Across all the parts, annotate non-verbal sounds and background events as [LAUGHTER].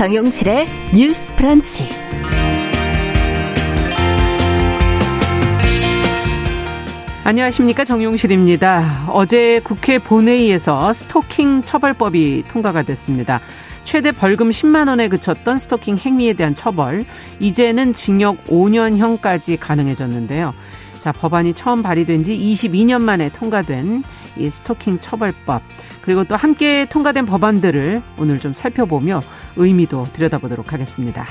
정용실의 뉴스 브런치. 안녕하십니까 정용실입니다. 어제 국회 본회의에서 스토킹 처벌법이 통과가 됐습니다. 최대 벌금 10만 원에 그쳤던 스토킹 행위에 대한 처벌, 이제는 징역 5년형까지 가능해졌는데요. 자, 법안이 처음 발의된 지 22년 만에 통과된 이 스토킹 처벌법, 그리고 또 함께 통과된 법안들을 오늘 좀 살펴보며 의미도 들여다보도록 하겠습니다.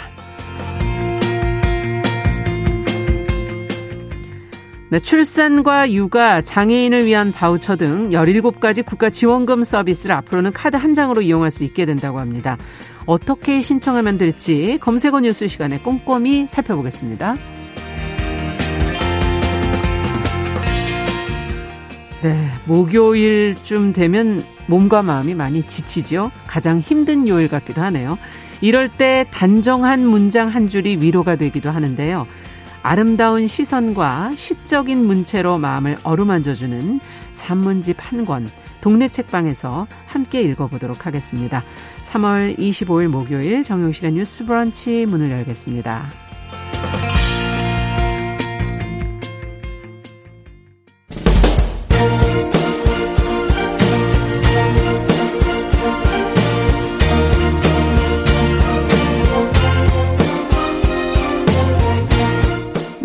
네, 출산과 육아, 장애인을 위한 바우처 등 17가지 국가 지원금 서비스를 앞으로는 카드 한 장으로 이용할 수 있게 된다고 합니다. 어떻게 신청하면 될지 검색어 뉴스 시간에 꼼꼼히 살펴보겠습니다. 네, 목요일쯤 되면 몸과 마음이 많이 지치죠. 가장 힘든 요일 같기도 하네요. 이럴 때 단정한 문장 한 줄이 위로가 되기도 하는데요. 아름다운 시선과 시적인 문체로 마음을 어루만져주는 산문집 한 권, 동네 책방에서 함께 읽어보도록 하겠습니다. 3월 25일 목요일 정용실의 뉴스 브런치 문을 열겠습니다.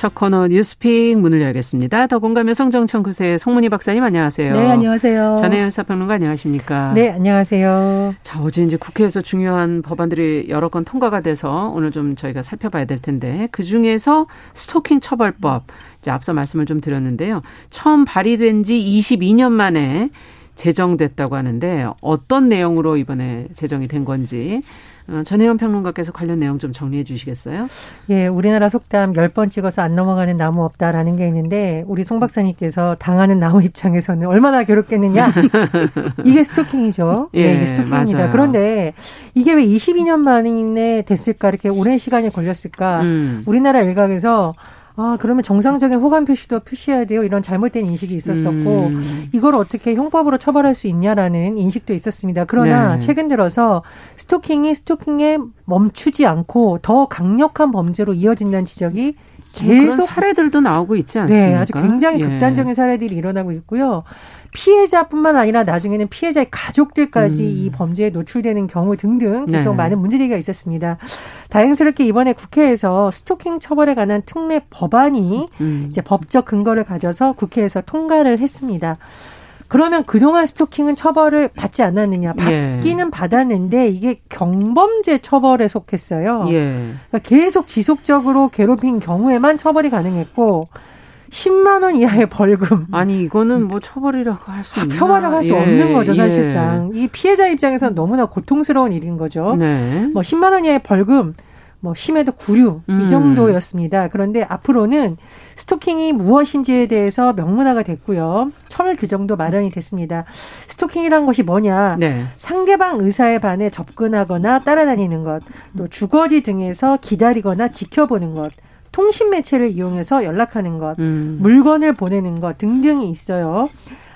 첫 코너 뉴스픽 문을 열겠습니다. 더공감 여성정청구세 송문희 박사님 안녕하세요. 네, 안녕하세요. 전혜연 사평론가 안녕하십니까? 네, 안녕하세요. 자, 어제 이제 국회에서 중요한 법안들이 여러 건 통과가 돼서 오늘 좀 저희가 살펴봐야 될 텐데 그 중에서 스토킹 처벌법 이제 앞서 말씀을 좀 드렸는데요. 처음 발의된 지 22년 만에 제정됐다고 하는데 어떤 내용으로 이번에 제정이 된 건지 어, 전혜연 평론가께서 관련 내용 좀 정리해 주시겠어요? 예, 우리나라 속담 10번 찍어서 안 넘어가는 나무 없다라는 게 있는데 우리 송 박사님께서 당하는 나무 [LAUGHS] 입장에서는 얼마나 괴롭겠느냐? [LAUGHS] 이게 스토킹이죠. 예, 네, 이게 스토킹입니다. 맞아요. 그런데 이게 왜 22년 만에 됐을까? 이렇게 오랜 시간이 걸렸을까? 음. 우리나라 일각에서 아, 그러면 정상적인 호감 표시도 표시해야 돼요. 이런 잘못된 인식이 있었었고, 음. 이걸 어떻게 형법으로 처벌할 수 있냐라는 인식도 있었습니다. 그러나 네. 최근 들어서 스토킹이 스토킹에 멈추지 않고 더 강력한 범죄로 이어진다는 지적이 계속 사례들도 나오고 있지 않습니까? 네, 아주 굉장히 예. 극단적인 사례들이 일어나고 있고요. 피해자뿐만 아니라 나중에는 피해자의 가족들까지 음. 이 범죄에 노출되는 경우 등등 계속 네. 많은 문제제기가 있었습니다. 다행스럽게 이번에 국회에서 스토킹 처벌에 관한 특례 법안이 음. 이제 법적 근거를 가져서 국회에서 통과를 했습니다. 그러면 그동안 스토킹은 처벌을 받지 않았느냐? 예. 받기는 받았는데 이게 경범죄 처벌에 속했어요. 예. 그러니까 계속 지속적으로 괴롭힌 경우에만 처벌이 가능했고 10만 원 이하의 벌금. 아니 이거는 뭐 처벌이라고 할 수 있나? 표발을 할수 예, 없는 거죠, 예. 사실상. 이 피해자 입장에서는 너무나 고통스러운 일인 거죠. 네. 뭐 10만 원 이하의 벌금, 뭐 심해도 구류 음. 이 정도였습니다. 그런데 앞으로는 스토킹이 무엇인지에 대해서 명문화가 됐고요. 처벌 규정도 마련이 됐습니다. 스토킹이란 것이 뭐냐? 네. 상대방 의사에 반해 접근하거나 따라다니는 것, 또 주거지 등에서 기다리거나 지켜보는 것, 통신 매체를 이용해서 연락하는 것, 음. 물건을 보내는 것 등등이 있어요.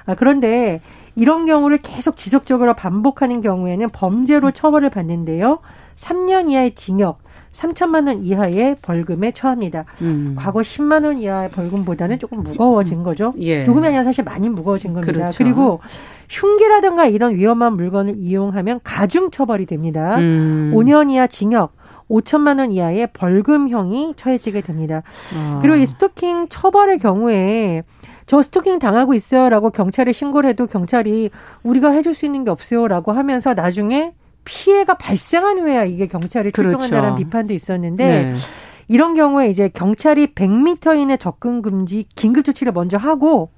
아, 그런데 이런 경우를 계속 지속적으로 반복하는 경우에는 범죄로 처벌을 받는데요. 3년 이하의 징역, 3천만 원 이하의 벌금에 처합니다. 음. 과거 10만 원 이하의 벌금보다는 조금 무거워진 거죠. 예. 조금이 아니라 사실 많이 무거워진 겁니다. 그렇죠. 그리고 흉기라든가 이런 위험한 물건을 이용하면 가중 처벌이 됩니다. 음. 5년 이하 징역, 5천만 원 이하의 벌금형이 처해지게 됩니다. 아. 그리고 이 스토킹 처벌의 경우에 저 스토킹 당하고 있어요라고 경찰에 신고를 해도 경찰이 우리가 해줄 수 있는 게 없어요라고 하면서 나중에 피해가 발생한 후에야 이게 경찰이 그렇죠. 출동한다는 비판도 있었는데 네. 이런 경우에 이제 경찰이 100m 이내 접근 금지 긴급 조치를 먼저 하고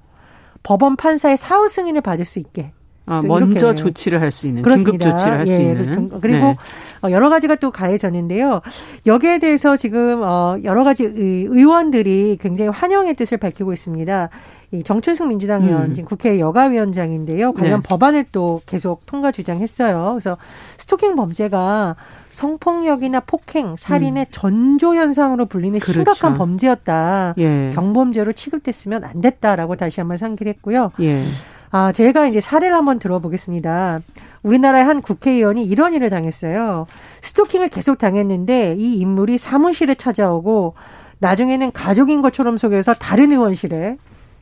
법원 판사의 사후 승인을 받을 수 있게 아, 또 먼저. 조치를 할 수 있는 그렇습니다. 긴급 조치를 할수 예, 있는. 그- 그리고 네. 어, 여러 가지가 또 가해졌는데요. 여기에 대해서 지금 어, 여러 가지 의- 의원들이 굉장히 환영의 뜻을 밝히고 있습니다. 이 정춘숙 민주당 의원 음. 지금 국회 여가위원장인데요. 관련 네. 법안을 또 계속 통과 주장했어요. 그래서 스토킹 범죄가 성폭력이나 폭행, 살인의 전조 현상으로 불리는 음. 그렇죠. 심각한 범죄였다. 예. 경범죄로 취급됐으면 안 됐다라고 다시 한번 상기를 했고요. 예. 아, 제가 이제 사례를 한번 들어보겠습니다. 우리나라의 한 국회의원이 이런 일을 당했어요. 스토킹을 계속 당했는데 이 인물이 사무실에 찾아오고 나중에는 가족인 것처럼 속여서 다른 의원실에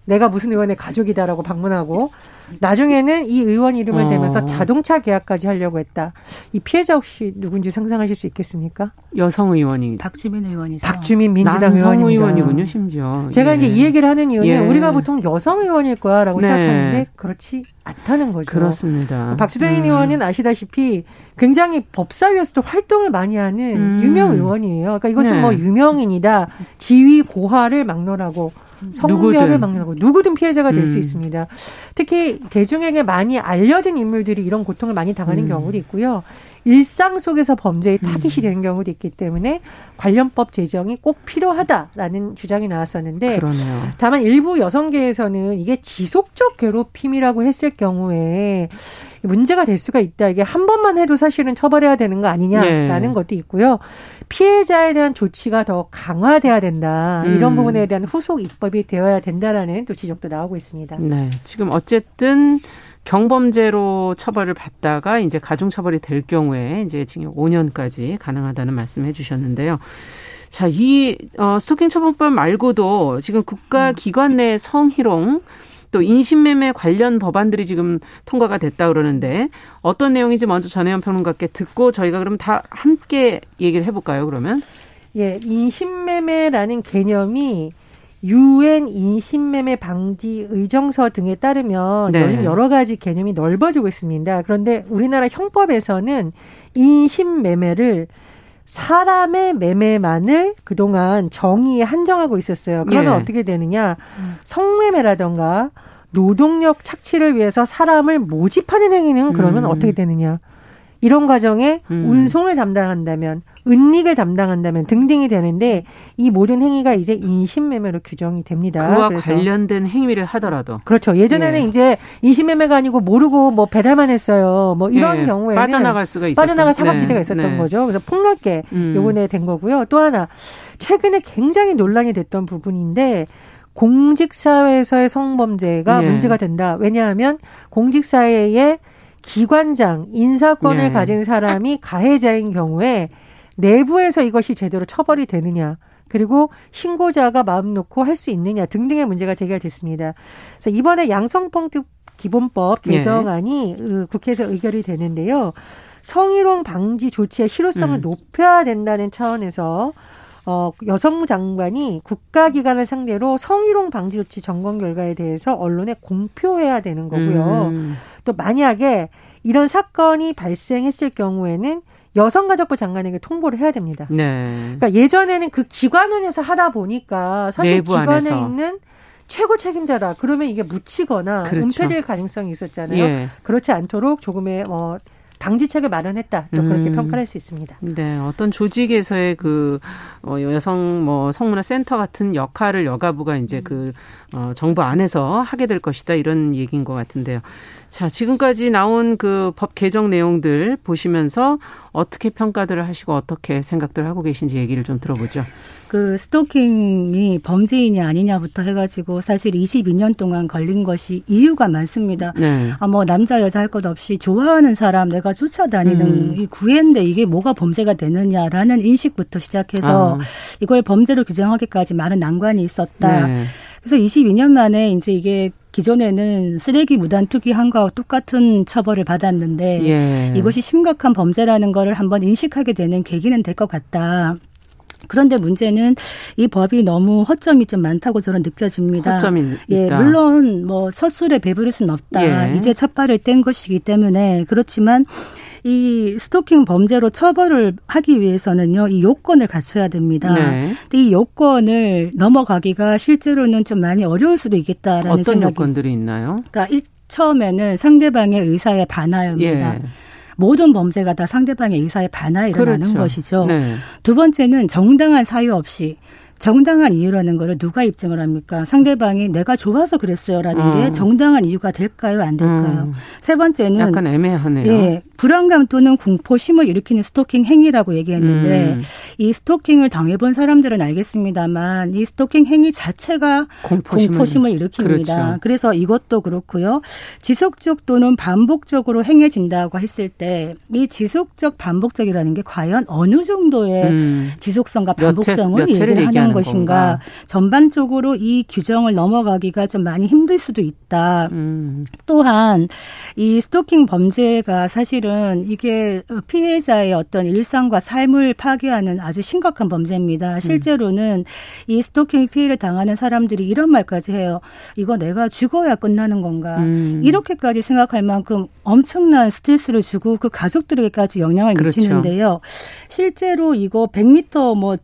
내가 무슨 의원의 가족이다라고 방문하고 나중에는 이 의원 이름을 어. 대면서 자동차 계약까지 하려고 했다. 이 피해자 혹시 누군지 상상하실 수 있겠습니까? 여성 의원이 박주민 의원이죠. 박주민 민주당 의원입니다. 의원이군요, 심지어. 제가 예. 이제 이 얘기를 하는 이유는 예. 우리가 보통 여성 의원일 거야라고 네. 생각하는데 그렇지 않다는 거죠. 그렇습니다. 박주민 음. 의원은 아시다시피 굉장히 법사위에서도 활동을 많이 하는 음. 유명 의원이에요. 그러니까 이것은 네. 뭐 유명인이다, 지위 고하를 막론하고 성별을. 막론하고 누구든 피해자가 될수 음. 있습니다. 특히 대중에게 많이 알려진 인물들이 이런 고통을 많이 당하는 음. 경우도 있고요. 일상 속에서 범죄의 타깃이 되는 경우도 있기 때문에 관련법 제정이 꼭 필요하다라는 주장이 나왔었는데 그러네요. 다만 일부 여성계에서는 이게 지속적 괴롭힘이라고 했을 경우에 문제가 될 수가 있다. 이게 한 번만 해도 사실은 처벌해야 되는 거 아니냐라는 네. 것도 있고요. 피해자에 대한 조치가 더 강화돼야 된다. 이런 음. 부분에 대한 후속 입법이 되어야 된다라는 또 지적도 나오고 있습니다. 네. 지금 어쨌든 경범죄로 처벌을 받다가 이제 가중 처벌이 될 경우에 이제 징역 5년까지 가능하다는 말씀해 주셨는데요. 자, 이 어, 스토킹 처벌법 말고도 지금 국가 기관 내 성희롱 또 인신매매 관련 법안들이 지금 통과가 됐다 그러는데 어떤 내용인지 먼저 전혜연 평론가께 듣고 저희가 그럼 다 함께 얘기를 해볼까요? 그러면 예, 인신매매라는 개념이 유엔 인신매매 방지 의정서 등에 따르면 네. 요즘 여러 가지 개념이 넓어지고 있습니다. 그런데 우리나라 형법에서는 인신매매를 사람의 매매만을 그동안 정의에 한정하고 있었어요. 그러면 예. 어떻게 되느냐? 성매매라던가 노동력 착취를 위해서 사람을 모집하는 행위는 그러면 음. 어떻게 되느냐? 이런 과정에 음. 운송을 담당한다면, 은닉을 담당한다면 등등이 되는데 이 모든 행위가 이제 인신매매로 규정이 됩니다. 그와 관련된 행위를 하더라도 그렇죠. 예전에는 예. 이제 인신매매가 아니고 모르고 뭐 배달만 했어요. 뭐 이런 예, 경우에는 빠져나갈 수가 있었던 빠져나갈 사각지대가 네, 있었던 네. 거죠. 그래서 폭넓게 음. 요번에 된 거고요. 또 하나 최근에 굉장히 논란이 됐던 부분인데 공직사회에서의 성범죄가 예. 문제가 된다. 왜냐하면 공직사회의 기관장 인사권을 예. 가진 사람이 가해자인 경우에 내부에서 이것이 제대로 처벌이 되느냐. 그리고 신고자가 마음 놓고 할 수 있느냐 등등의 문제가 제기가 됐습니다. 그래서 이번에 양성평등 기본법 예. 개정안이 어, 국회에서 의결이 되는데요. 성희롱 방지 조치의 실효성을 음. 높여야 된다는 차원에서 어, 여성 장관이 국가기관을 상대로 성희롱 방지 조치 점검 결과에 대해서 언론에 공표해야 되는 거고요. 음. 또 만약에 이런 사건이 발생했을 경우에는 여성가족부 장관에게 통보를 해야 됩니다. 네. 그러니까 예전에는 그 기관 안에서 하다 보니까 사실 기관에 안에서. 있는 최고 책임자다. 그러면 이게 묻히거나 그렇죠. 은폐될 가능성이 있었잖아요. 예. 그렇지 않도록 조금의 뭐 방지책을 마련했다. 또 그렇게 음. 평가할 수 있습니다. 네, 어떤 조직에서의 그 어, 여성 뭐 성문화 센터 같은 역할을 여가부가 이제 그 어, 정부 안에서 하게 될 것이다 이런 얘기인 것 같은데요. 자, 지금까지 나온 그 법 개정 내용들 보시면서 어떻게 평가들을 하시고 어떻게 생각들 하고 계신지 얘기를 좀 들어보죠. 그 스토킹이 범죄인이 아니냐부터 해가지고 사실 22년 동안 걸린 것이 이유가 많습니다. 네. 아, 뭐, 남자, 여자 할 것 없이 좋아하는 사람 내가 쫓아다니는 음. 이 구애인데 이게 뭐가 범죄가 되느냐라는 인식부터 시작해서 아. 이걸 범죄로 규정하기까지 많은 난관이 있었다. 네. 그래서 22년 만에 이제 이게 기존에는 쓰레기 무단 투기한 거와 똑같은 처벌을 받았는데 예. 이것이 심각한 범죄라는 거를 한번 인식하게 되는 계기는 될 것 같다. 그런데 문제는 이 법이 너무 허점이 좀 많다고 저는 느껴집니다. 허점이 예, 있다. 물론 뭐 첫술에 배부를 수는 없다. 예. 이제 첫 발을 뗀 것이기 때문에 그렇지만 이 스토킹 범죄로 처벌을 하기 위해서는요, 이 요건을 갖춰야 됩니다. 네. 근데 이 요건을 넘어가기가 실제로는 좀 많이 어려울 수도 있겠다라는 어떤 생각이. 요건들이 있나요? 그러니까 일, 처음에는 상대방의 의사에 반하여입니다. 예. 모든 범죄가 다 상대방의 의사에 반하에 일어나는 그렇죠. 것이죠. 네. 두 번째는 정당한 사유 없이 정당한 이유라는 거를 누가 입증을 합니까? 상대방이 내가 좋아서 그랬어요라는 어. 게 정당한 이유가 될까요? 안 될까요? 음. 세 번째는 약간 애매하네요. 예, 불안감 또는 공포심을 일으키는 스토킹 행위라고 얘기했는데 음. 이 스토킹을 당해본 사람들은 알겠습니다만 이 스토킹 행위 자체가 공포심을, 공포심을, 일으킵니다. 그렇죠. 그래서 이것도 그렇고요. 지속적 또는 반복적으로 행해진다고 했을 때 이 지속적 반복적이라는 게 과연 어느 정도의 음. 지속성과 반복성을 얘기를 하는 얘기하는 것인가. 건가. 전반적으로 이 규정을 넘어가기가 좀 많이 힘들 수도 있다. 음. 또한 이 스토킹 범죄가 사실은 이게 피해자의 어떤 일상과 삶을 파괴하는 아주 심각한 음. 범죄입니다. 실제로는 이 스토킹 피해를 당하는 사람들이 이런 말까지 해요. 이거 내가 죽어야 끝나는 건가. 음. 이렇게까지 생각할 만큼 엄청난 스트레스를 주고 그 가족들에게까지 영향을 그렇죠. 미치는데요. 실제로 이거 100m 뭐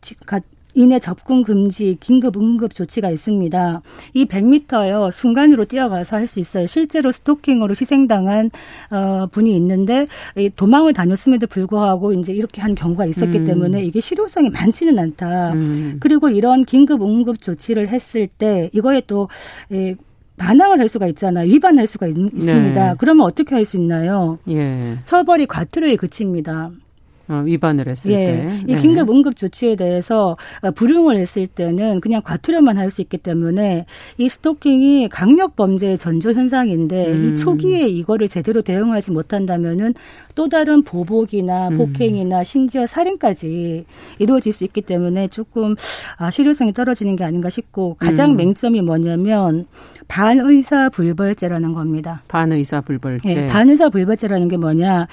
이내 접근 금지 긴급 응급 조치가 있습니다. 이 100m요 순간으로 뛰어가서 할 수 있어요. 실제로 스토킹으로 희생당한 어, 분이 있는데 이 도망을 다녔음에도 불구하고 이제 이렇게 한 경우가 있었기 음. 때문에 이게 실효성이 많지는 않다. 음. 그리고 이런 긴급 응급 조치를 했을 때 이거에 또 에, 반항을 할 수가 있잖아요. 위반할 수가 있, 습니다 네. 그러면 어떻게 할 수 있나요? 예. 처벌이 과태료에 그칩니다. 어, 위반을 했을 예. 때. 이 네. 긴급 응급 조치에 대해서 어, 불응을 했을 때는 그냥 과태료만 할 수 있기 때문에 이 스토킹이 강력 범죄의 전조 현상인데 음. 이 초기에 이거를 제대로 대응하지 못한다면은 또 다른 보복이나 음. 폭행이나 심지어 살인까지 이루어질 수 있기 때문에 조금 아, 실효성이 떨어지는 게 아닌가 싶고 가장 음. 맹점이 뭐냐면 반의사 불벌죄라는 겁니다. 반의사 불벌죄. 예, 반의사 불벌죄라는 게 뭐냐?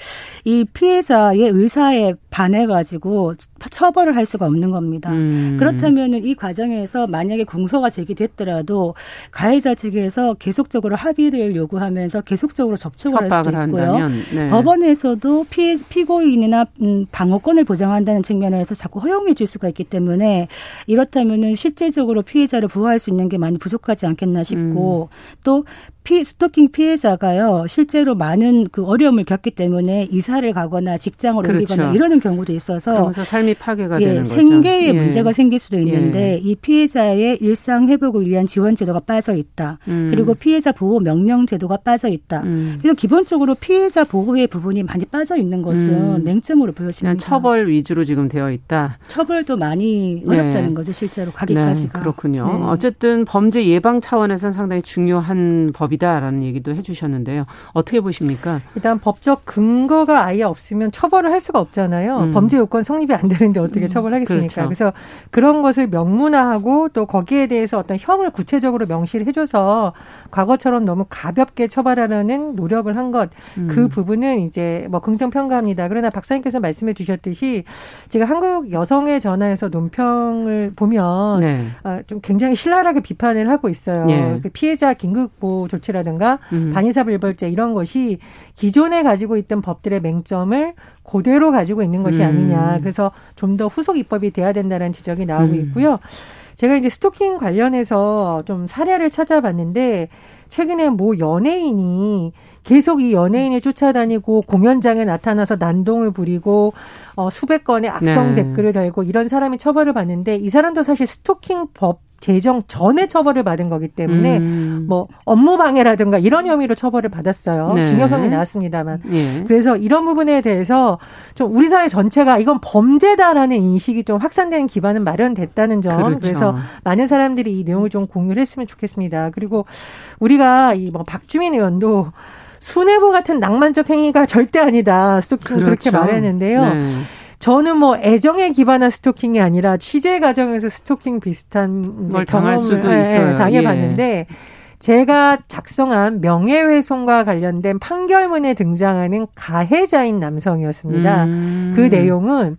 이 피해자의 의사 에 반해가지고 처벌을 할 수가 없는 겁니다. 음. 그렇다면은 이 과정에서 만약에 공소가 제기됐더라도 가해자 측에서 계속적으로 합의를 요구하면서 계속적으로 접촉을 할 수도 있고요. 네. 법원에서도 피해, 피고인이나 음, 방어권을 보장한다는 측면에서 자꾸 허용해 줄 수가 있기 때문에 이렇다면은 실제적으로 피해자를 보호할 수 있는 게 많이 부족하지 않겠나 싶고 음. 또 피, 스토킹 피해자가요 실제로 많은 그 어려움을 겪기 때문에 이사를 가거나 직장을 그렇죠. 옮기거나 이러는 경우도 있어서 삶이 파괴가 예, 되는 거죠. 생계에 예. 문제가 생길 수도 있는데 예. 이 피해자의 일상 회복을 위한 지원 제도가 빠져 있다. 음. 그리고 피해자 보호 명령 제도가 빠져 있다. 음. 그래서 기본적으로 피해자 보호의 부분이 많이 빠져 있는 것은 음. 맹점으로 보여집니다. 처벌 위주로 지금 되어 있다. 처벌도 많이 네. 어렵다는 거죠, 실제로 가기까지가. 네, 그렇군요. 네. 어쨌든 범죄 예방 차원에서는 상당히 중요한 법이 다라는 얘기도 해주셨는데요. 어떻게 보십니까? 일단 법적 근거가 아예 없으면 처벌을 할 수가 없잖아요. 음. 범죄 요건 성립이 안 되는데 어떻게 처벌하겠습니까? 그렇죠. 그래서 그런 것을 명문화하고 또 거기에 대해서 어떤 형을 구체적으로 명시를 해줘서 과거처럼 너무 가볍게 처벌하려는 노력을 한것그 음. 부분은 이제 뭐 긍정 평가합니다. 그러나 박사님께서 말씀해 주셨듯이 제가 한국 여성의 전화에서 논평을 보면 네. 아, 좀 굉장히 신랄하게 비판을 하고 있어요. 예. 그 피해자 긴급 보호 조치 라든가 음. 반의사 불벌죄 이런 것이 기존에 가지고 있던 법들의 맹점을 그대로 가지고 있는 것이 음. 아니냐. 그래서 좀 더 후속 입법이 돼야 된다는 지적이 나오고 음. 있고요. 제가 이제 스토킹 관련해서 좀 사례를 찾아봤는데 최근에 모 연예인이 계속 이 연예인을 쫓아다니고 공연장에 나타나서 난동을 부리고 어, 수백 건의 악성 네. 댓글을 달고 이런 사람이 처벌을 받는데 이 사람도 사실 스토킹 법 제정 전에 처벌을 받은 거기 때문에 음. 뭐 업무 방해라든가 이런 혐의로 처벌을 받았어요. 네. 징역형이 나왔습니다만. 예. 그래서 이런 부분에 대해서 좀 우리 사회 전체가 이건 범죄다라는 인식이 좀 확산되는 기반은 마련됐다는 점. 그렇죠. 그래서 많은 사람들이 이 내용을 좀 공유를 했으면 좋겠습니다. 그리고 우리가 이 뭐 박주민 의원도 수뇌부 같은 낭만적 행위가 절대 아니다. 스토킹 그렇게 그렇죠. 말했는데요. 네. 저는 뭐 애정에 기반한 스토킹이 아니라 취재 과정에서 스토킹 비슷한 걸 경험을 수도 예, 예, 있어요. 당해봤는데 제가 작성한 명예훼손과 관련된 판결문에 등장하는 가해자인 남성이었습니다. 음. 그 내용은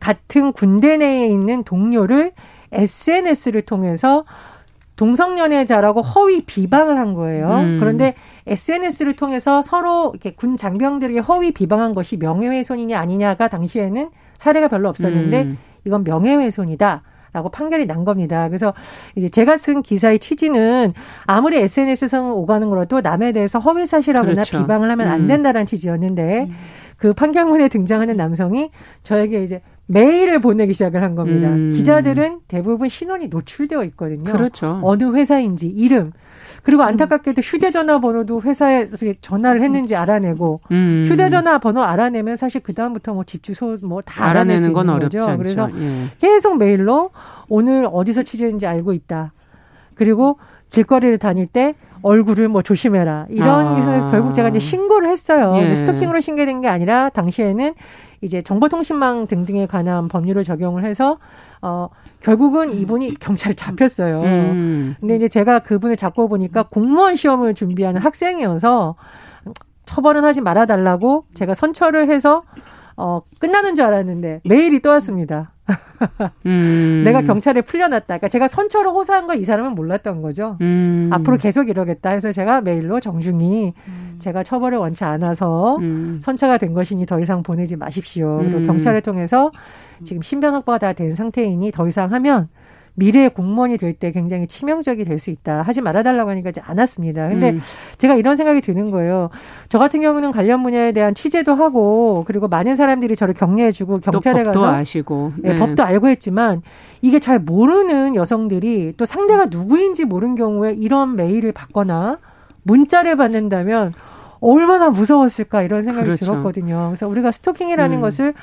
같은 군대 내에 있는 동료를 SNS를 통해서 동성연애자라고 허위 비방을 한 거예요. 음. 그런데 SNS를 통해서 서로 이렇게 군 장병들에게 허위 비방한 것이 명예훼손이냐 아니냐가 당시에는 사례가 별로 없었는데 음. 이건 명예훼손이다. 라고 판결이 난 겁니다. 그래서 이제 제가 쓴 기사의 취지는 아무리 SNS에서 오가는 거라도 남에 대해서 허위 사실하거나 그렇죠. 비방을 하면 안 음. 된다는 취지였는데 그 판결문에 등장하는 남성이 저에게 이제 메일을 보내기 시작을 한 겁니다. 음. 기자들은 대부분 신원이 노출되어 있거든요. 그렇죠. 어느 회사인지 이름 그리고 안타깝게도 휴대전화 번호도 회사에 어떻게 전화를 했는지 알아내고 음. 휴대전화 번호 알아내면 사실 그 다음부터 뭐 집 주소 뭐 다 알아내는 건 어렵지 거죠. 그래서 예. 계속 메일로 오늘 어디서 취재했는지 알고 있다. 그리고 길거리를 다닐 때 얼굴을 뭐 조심해라. 이런 아. 기사에서 결국 제가 이제 신고를 했어요. 예. 스토킹으로 신고된 게 아니라 당시에는 이제 정보통신망 등등에 관한 법률을 적용을 해서 어 결국은 이분이 경찰에 잡혔어요. 음. 근데 이제 제가 그분을 잡고 보니까 공무원 시험을 준비하는 학생이어서 처벌은 하지 말아달라고 제가 선처를 해서 어 끝나는 줄 알았는데 메일이 또 왔습니다. 음. 내가 경찰에 풀려났다. 그러니까 제가 선처를 호소한 걸 이 사람은 몰랐던 거죠. 음. 앞으로 계속 이러겠다 해서 제가 메일로 정중히 제가 처벌을 원치 않아서 음. 선처가 된 것이니 더 이상 보내지 마십시오. 그리고 음. 경찰을 통해서 지금 신변 확보가 다 된 상태이니 더 이상 하면 미래의 공무원이 될 때 굉장히 치명적이 될 수 있다. 하지 말아달라고 하니까 이제 안 왔습니다. 근데 음. 제가 이런 생각이 드는 거예요. 저 같은 경우는 관련 분야에 대한 취재도 하고 그리고 많은 사람들이 저를 격려해주고 경찰에 또 법도 가서 아시고. 예, 네. 법도 알고 했지만 이게 잘 모르는 여성들이 또 상대가 누구인지 모르는 경우에 이런 메일을 받거나 문자를 받는다면 얼마나 무서웠을까 이런 생각이 그렇죠. 들었거든요. 그래서 우리가 스토킹이라는 음. 것을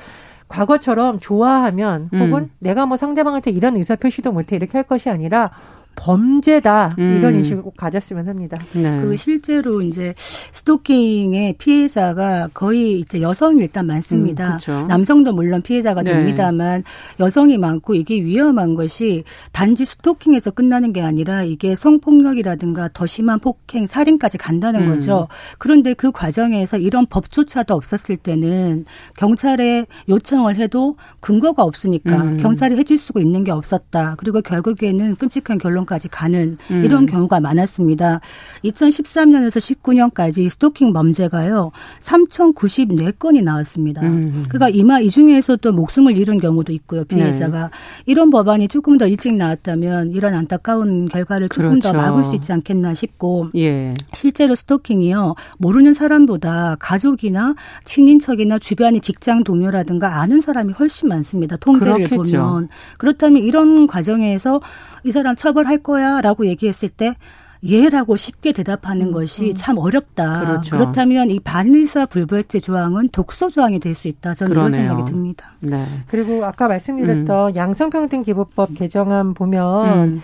과거처럼 좋아하면 음. 혹은 내가 뭐 상대방한테 이런 의사 표시도 못해 이렇게 할 것이 아니라 범죄다 음. 이런 인식을 꼭 가졌으면 합니다. 네. 그 실제로 이제 스토킹의 피해자가 거의 이제 여성이 일단 많습니다. 음, 그렇죠. 남성도 물론 피해자가 네. 됩니다만 여성이 많고 이게 위험한 것이 단지 스토킹에서 끝나는 게 아니라 이게 성폭력이라든가 더 심한 폭행, 살인까지 간다는 음. 거죠. 그런데 그 과정에서 이런 법조차도 없었을 때는 경찰에 요청을 해도 근거가 없으니까 음. 경찰이 해줄 수가 있는 게 없었다. 그리고 결국에는 끔찍한 결론 까지 가는 음. 이런 경우가 많았습니다. 2013년에서 19년까지 스토킹 범죄가요. 3,094건이 나왔습니다. 음. 그러니까 이마 이 중에서도 목숨을 잃은 경우도 있고요. 피해자가 네. 이런 법안이 조금 더 일찍 나왔다면 이런 안타까운 결과를 조금 더 그렇죠. 막을 수 있지 않겠나 싶고 예. 실제로 스토킹이요. 모르는 사람보다 가족이나 친인척이나 주변의 직장 동료라든가 아는 사람이 훨씬 많습니다. 통계를 그렇겠죠. 보면. 그렇다면 이런 과정에서 이 사람 처벌 할 거야 라고 얘기했을 때 예라고 쉽게 대답하는 것이 참 어렵다. 음, 그렇죠. 그렇다면 이 반의사 불벌죄 조항은 독소 조항이 될 수 있다. 저는 이런 그러네요. 생각이 듭니다. 네. 그리고 아까 말씀드렸던 양성평등기부법 개정안 보면 음.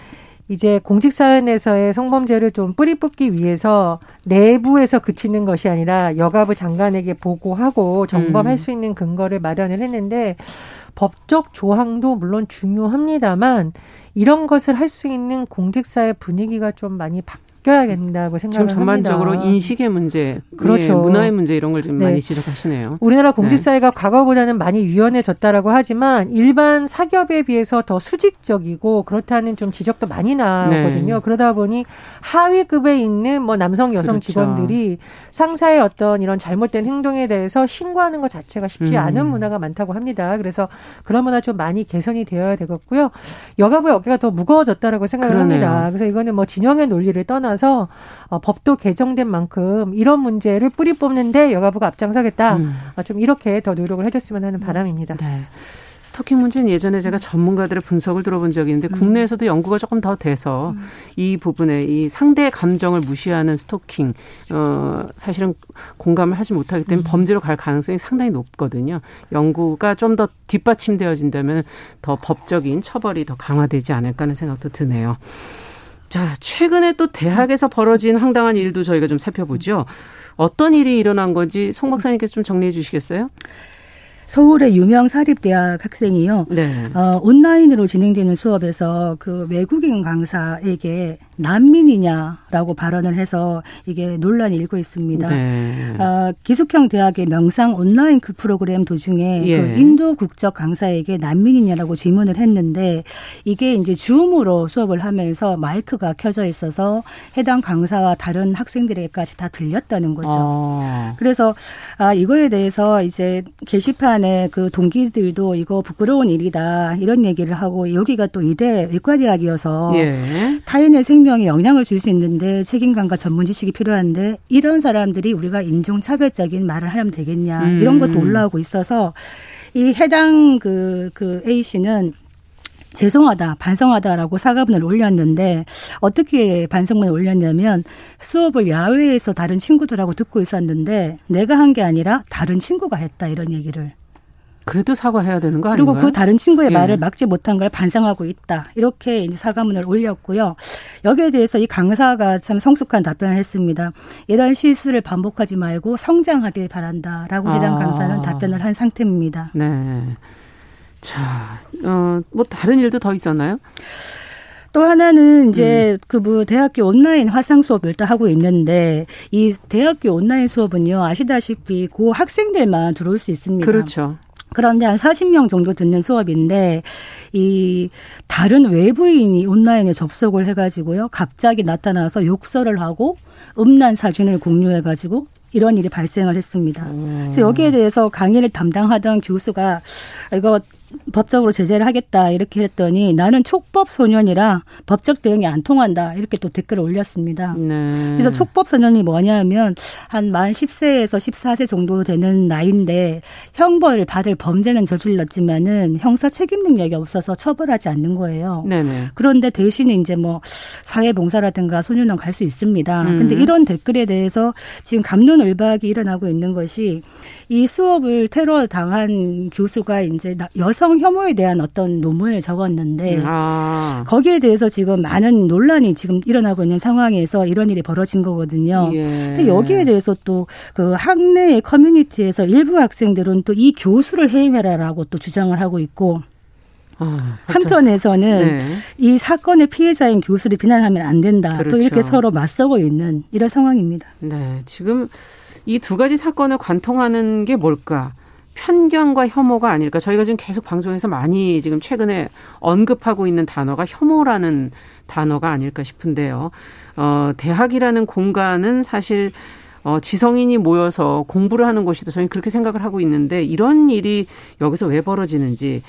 이제 공직사회에서의 성범죄를 좀 뿌리 뽑기 위해서 내부에서 그치는 것이 아니라 여가부 장관에게 보고하고 점검할 음. 수 있는 근거를 마련을 했는데 법적 조항도 물론 중요합니다만 이런 것을 할 수 있는 공직사회 분위기가 좀 많이 바뀌 어야 된다고 지금 생각을 전반적으로 합니다. 인식의 문제, 그렇죠. 예, 문화의 문제 이런 걸좀 네. 많이 지적하시네요. 우리나라 공직사회가 과거보다는 많이 유연해졌다라고 하지만 일반 사기업에 비해서 더 수직적이고 그렇다는 좀 지적도 많이 나오거든요. 네. 그러다 보니 하위급에 있는 뭐 남성 여성 그렇죠. 직원들이 상사의 어떤 이런 잘못된 행동에 대해서 신고하는 것 자체가 쉽지 음. 않은 문화가 많다고 합니다. 그래서 그런 문화 좀 많이 개선이 되어야 되겠고요. 여가부의 어깨가 더 무거워졌다라고 생각을 그러네요. 합니다. 그래서 이거는 뭐 진영의 논리를 떠나 서 어, 법도 개정된 만큼 이런 문제를 뿌리 뽑는데 여가부가 앞장서겠다. 음. 아, 좀 이렇게 더 노력을 해줬으면 하는 바람입니다. 네. 스토킹 문제는 예전에 제가 전문가들의 분석을 들어본 적이 있는데 국내에서도 연구가 조금 더 돼서 이 부분에 이 상대의 감정을 무시하는 스토킹 어 사실은 공감을 하지 못하기 때문에 범죄로 갈 가능성이 상당히 높거든요. 연구가 좀 더 뒷받침되어진다면 더 법적인 처벌이 더 강화되지 않을까 하는 생각도 드네요. 자, 최근에 또 대학에서 벌어진 황당한 일도 저희가 좀 살펴보죠. 어떤 일이 일어난 건지 송 박사님께서 좀 정리해 주시겠어요? 서울의 유명 사립대학 학생이요. 네. 어, 온라인으로 진행되는 수업에서 그 외국인 강사에게 난민이냐라고 발언을 해서 이게 논란이 일고 있습니다. 네. 어, 기숙형 대학의 명상 온라인 그 프로그램 도중에 예. 그 인도 국적 강사에게 난민이냐라고 질문을 했는데 이게 이제 줌으로 수업을 하면서 마이크가 켜져 있어서 해당 강사와 다른 학생들에게까지 다 들렸다는 거죠. 어. 그래서 아 이거에 대해서 이제 게시판 에 그 동기들도 이거 부끄러운 일이다 이런 얘기를 하고 여기가 또 이대 의과대학이어서 예. 타인의 생명에 영향을 줄 수 있는데 책임감과 전문 지식이 필요한데 이런 사람들이 우리가 인종차별적인 말을 하면 되겠냐 음. 이런 것도 올라오고 있어서 이 해당 그, 그 A 씨는 죄송하다, 반성하다라고 사과문을 올렸는데 어떻게 반성문을 올렸냐면 수업을 야외에서 다른 친구들하고 듣고 있었는데 내가 한 게 아니라 다른 친구가 했다 이런 얘기를 그래도 사과해야 되는 거 그리고 아닌가요? 그 다른 친구의 예. 말을 막지 못한 걸 반성하고 있다. 이렇게 이제 사과문을 올렸고요. 여기에 대해서 이 강사가 참 성숙한 답변을 했습니다. 이런 실수를 반복하지 말고 성장하길 바란다라고 해당 아. 강사는 답변을 한 상태입니다. 네. 자, 어, 뭐 다른 일도 더 있었나요? 또 하나는 이제 음. 그뭐 대학교 온라인 화상 수업을 또 하고 있는데 이 대학교 온라인 수업은요 아시다시피 고 학생들만 들어올 수 있습니다. 그렇죠. 그런데 한 40명 정도 듣는 수업인데 이 다른 외부인이 온라인에 접속을 해가지고요 갑자기 나타나서 욕설을 하고 음란 사진을 공유해가지고 이런 일이 발생을 했습니다. 근데 여기에 대해서 강의를 담당하던 교수가 이거 법적으로 제재를 하겠다 이렇게 했더니 나는 촉법 소년이라 법적 대응이 안 통한다 이렇게 또 댓글을 올렸습니다. 네. 그래서 촉법 소년이 뭐냐면 한 만 10세에서 14세 정도 되는 나이인데 형벌을 받을 범죄는 저질렀지만은 형사 책임 능력이 없어서 처벌하지 않는 거예요. 네네. 그런데 대신에 이제 뭐 사회 봉사라든가 소년원 갈 수 있습니다. 음. 근데 이런 댓글에 대해서 지금 감론을박이 일어나고 있는 것이 이 수업을 테러 당한 교수가 이제 나- 여성 혐오에 대한 어떤 논문을 적었는데 아. 거기에 대해서 지금 많은 논란이 지금 일어나고 있는 상황에서 이런 일이 벌어진 거거든요. 예. 근데 여기에 대해서 또 그 학내의 커뮤니티에서 일부 학생들은 또 이 교수를 해임해라라고 또 주장을 하고 있고 아, 복잡- 한편에서는 네. 이 사건의 피해자인 교수를 비난하면 안 된다. 그렇죠. 또 이렇게 서로 맞서고 있는 이런 상황입니다. 네. 지금 이 두 가지 사건을 관통하는 게 뭘까? 편견과 혐오가 아닐까? 저희가 지금 계속 방송에서 많이 지금 최근에 언급하고 있는 단어가 혐오라는 단어가 아닐까 싶은데요. 어, 대학이라는 공간은 사실 어, 지성인이 모여서 공부를 하는 곳이다. 저희는 그렇게 생각을 하고 있는데 이런 일이 여기서 왜 벌어지는지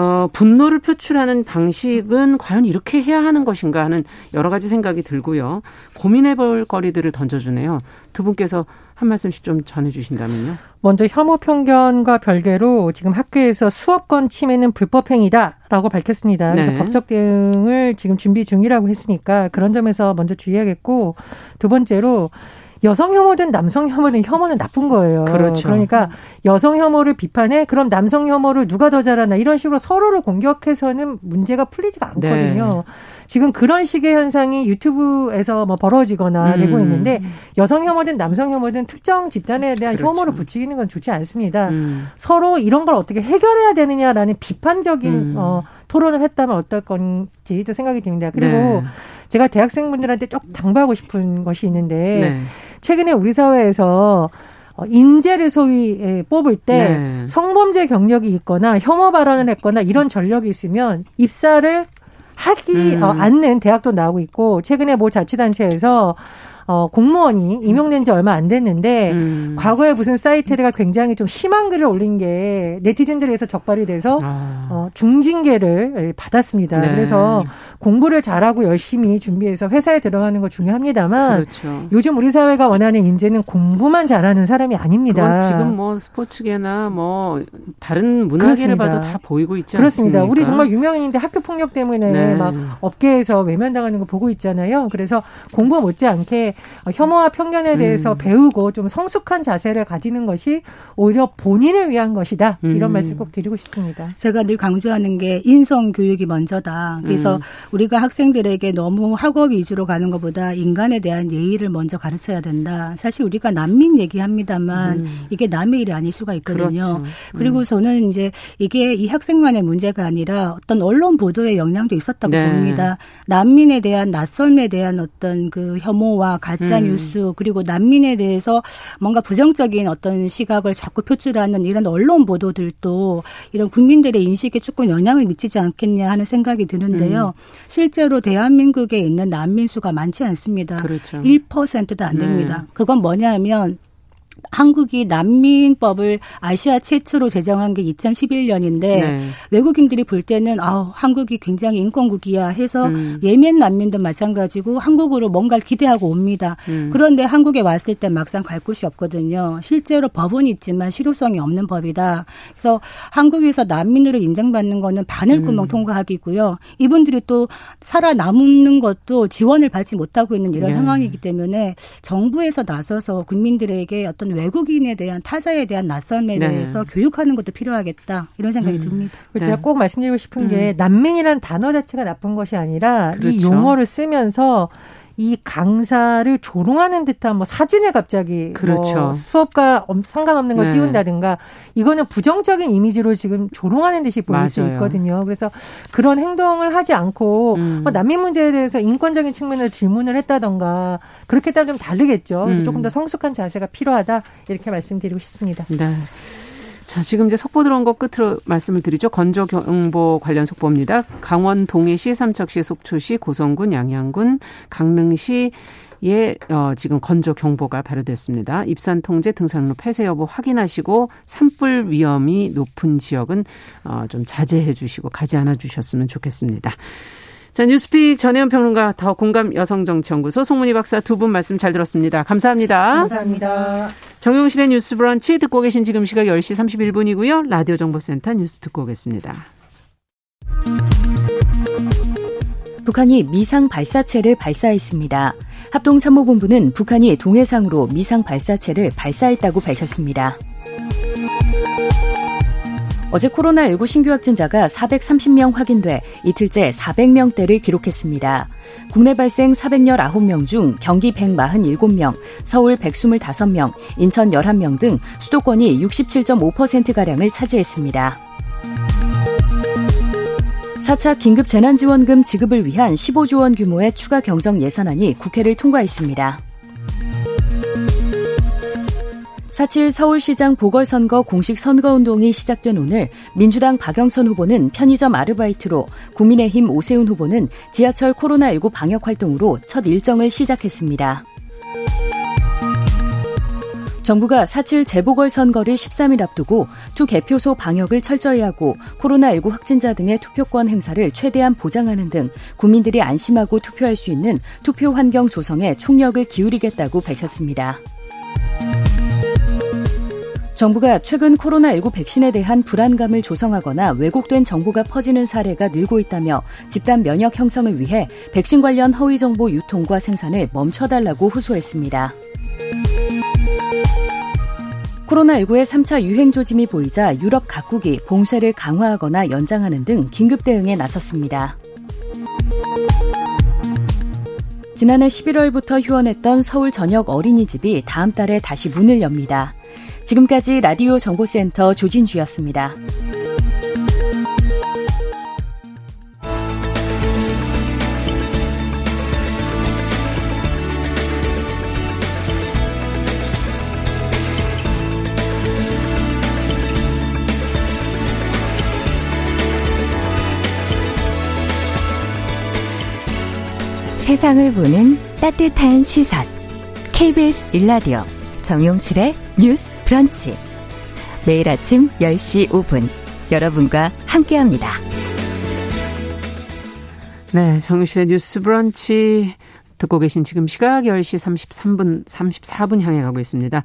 어, 분노를 표출하는 방식은 과연 이렇게 해야 하는 것인가 하는 여러 가지 생각이 들고요. 고민해 볼 거리들을 던져주네요. 두 분께서 한 말씀씩 좀 전해주신다면요. 먼저 혐오 편견과 별개로 지금 학교에서 수업권 침해는 불법행위다라고 밝혔습니다. 그래서 네. 법적 대응을 지금 준비 중이라고 했으니까 그런 점에서 먼저 주의하겠고 두 번째로 여성 혐오든 남성 혐오든 혐오는 나쁜 거예요. 그렇죠. 그러니까 여성 혐오를 비판해 그럼 남성 혐오를 누가 더 잘하나 이런 식으로 서로를 공격해서는 문제가 풀리지가 않거든요. 네. 지금 그런 식의 현상이 유튜브에서 뭐 벌어지거나 음. 되고 있는데 여성 혐오든 남성 혐오든 특정 집단에 대한 그렇죠. 혐오를 부추기는 건 좋지 않습니다. 음. 서로 이런 걸 어떻게 해결해야 되느냐라는 비판적인 음. 어, 토론을 했다면 어떨 건지도 생각이 듭니다. 그리고 네. 제가 대학생분들한테 쭉 당부하고 싶은 것이 있는데 네. 최근에 우리 사회에서 어, 인재를 소위 예, 뽑을 때 네. 성범죄 경력이 있거나 혐오 발언을 했거나 이런 전력이 있으면 입사를 하기 음. 어, 않는 대학도 나오고 있고 최근에 모 자치단체에서 어, 공무원이 임용된 지 얼마 안 됐는데 음. 과거에 무슨 사이트가 굉장히 좀 심한 글을 올린 게 네티즌들에서 적발이 돼서 아. 어, 중징계를 받았습니다. 네. 그래서 공부를 잘하고 열심히 준비해서 회사에 들어가는 거 중요합니다만 그렇죠. 요즘 우리 사회가 원하는 인재는 공부만 잘하는 사람이 아닙니다. 지금 뭐 스포츠계나 뭐 다른 문화계를 그렇습니다. 봐도 다 보이고 있지 그렇습니다. 않습니까? 우리 정말 유명인인데 학교 폭력 때문에 네. 막 업계에서 외면당하는 거 보고 있잖아요. 그래서 공부 못지않게 어, 혐오와 편견에 대해서 음. 배우고 좀 성숙한 자세를 가지는 것이 오히려 본인을 위한 것이다. 이런 음. 말씀 꼭 드리고 싶습니다. 제가 늘 강조하는 게 인성 교육이 먼저다. 그래서 음. 우리가 학생들에게 너무 학업 위주로 가는 것보다 인간에 대한 예의를 먼저 가르쳐야 된다. 사실 우리가 난민 얘기합니다만 음. 이게 남의 일이 아닐 수가 있거든요. 그렇죠. 그리고 저는 이제 이게 이 학생만의 문제가 아니라 어떤 언론 보도의 영향도 있었다고 네. 봅니다. 난민에 대한 낯설에 대한 어떤 그 혐오와 가짜 음. 뉴스 그리고 난민에 대해서 뭔가 부정적인 어떤 시각을 자꾸 표출하는 이런 언론 보도들도 이런 국민들의 인식에 조금 영향을 미치지 않겠냐 하는 생각이 드는데요. 음. 실제로 대한민국에 있는 난민 수가 많지 않습니다. 그렇죠. 1%도 안 됩니다. 그건 뭐냐면 한국이 난민법을 아시아 최초로 제정한 게 2011년인데 네. 외국인들이 볼 때는 아우 한국이 굉장히 인권국이야 해서 음. 예멘 난민도 마찬가지고 한국으로 뭔가를 기대하고 옵니다. 음. 그런데 한국에 왔을 때 막상 갈 곳이 없거든요. 실제로 법은 있지만 실효성이 없는 법이다. 그래서 한국에서 난민으로 인정받는 거는 바늘구멍 음. 통과하기고요. 이분들이 또 살아남는 것도 지원을 받지 못하고 있는 이런 네. 상황이기 때문에 정부에서 나서서 국민들에게 어떤 외국인에 대한 타자에 대한 낯섦에 네. 대해서 교육하는 것도 필요하겠다 이런 생각이 음. 듭니다. 네. 제가 꼭 말씀드리고 싶은 게 난민이라는 단어 자체가 나쁜 것이 아니라 이 그렇죠. 용어를 쓰면서 이 강사를 조롱하는 듯한 뭐 사진에 갑자기 그렇죠. 뭐 수업과 엄- 상관없는 걸 네. 띄운다든가 이거는 부정적인 이미지로 지금 조롱하는 듯이 보일 수 맞아요. 있거든요. 그래서 그런 행동을 하지 않고 음. 뭐 난민 문제에 대해서 인권적인 측면으로 질문을 했다던가 그렇게 따면 좀 다르겠죠. 그래서 음. 조금 더 성숙한 자세가 필요하다 이렇게 말씀드리고 싶습니다. 네. 자, 지금 이제 속보 들어온 거 끝으로 말씀을 드리죠. 건조 경보 관련 속보입니다. 강원 동해시, 삼척시, 속초시, 고성군, 양양군, 강릉시 에 어, 지금 건조 경보가 발효됐습니다. 입산 통제 등산로 폐쇄 여부 확인하시고 산불 위험이 높은 지역은 어, 좀 자제해 주시고 가지 않아 주셨으면 좋겠습니다. 자, 뉴스픽 전혜연 평론가 더 공감 여성정치연구소 송문희 박사 두 분 말씀 잘 들었습니다. 감사합니다. 감사합니다. 정용실의 뉴스 브런치 듣고 계신 지금 시각 10시 31분이고요. 라디오 정보센터 뉴스 듣고 오겠습니다. 북한이 미상 발사체를 발사했습니다. 합동참모본부는 북한이 동해상으로 미상 발사체를 발사했다고 밝혔습니다. 어제 코로나19 신규 확진자가 430명 확인돼 이틀째 400명대를 기록했습니다. 국내 발생 419명 중 경기 147명, 서울 125명, 인천 11명 등 수도권이 67.5%가량을 차지했습니다. 4차 긴급 재난지원금 지급을 위한 15조 원 규모의 추가 경정 예산안이 국회를 통과했습니다. 4.7 서울시장 보궐선거 공식 선거운동이 시작된 오늘 민주당 박영선 후보는 편의점 아르바이트로 국민의힘 오세훈 후보는 지하철 코로나19 방역 활동으로 첫 일정을 시작했습니다. 정부가 4.7 재보궐선거를 13일 앞두고 투 개표소 방역을 철저히 하고 코로나19 확진자 등의 투표권 행사를 최대한 보장하는 등 국민들이 안심하고 투표할 수 있는 투표 환경 조성에 총력을 기울이겠다고 밝혔습니다. 정부가 최근 코로나19 백신에 대한 불안감을 조성하거나 왜곡된 정보가 퍼지는 사례가 늘고 있다며 집단 면역 형성을 위해 백신 관련 허위 정보 유통과 생산을 멈춰달라고 호소했습니다. 코로나19의 3차 유행 조짐이 보이자 유럽 각국이 봉쇄를 강화하거나 연장하는 등 긴급 대응에 나섰습니다. 지난해 11월부터 휴원했던 서울 전역 어린이집이 다음 달에 다시 문을 엽니다. 지금까지 라디오 정보센터 조진주였습니다. 세상을 보는 따뜻한 시선. KBS 일라디오 정용실의 뉴스 브런치. 매일 아침 10시 5분 여러분과 함께합니다. 네, 정유실의 뉴스 브런치 듣고 계신 지금 시각 10시 33분, 34분 향해 가고 있습니다.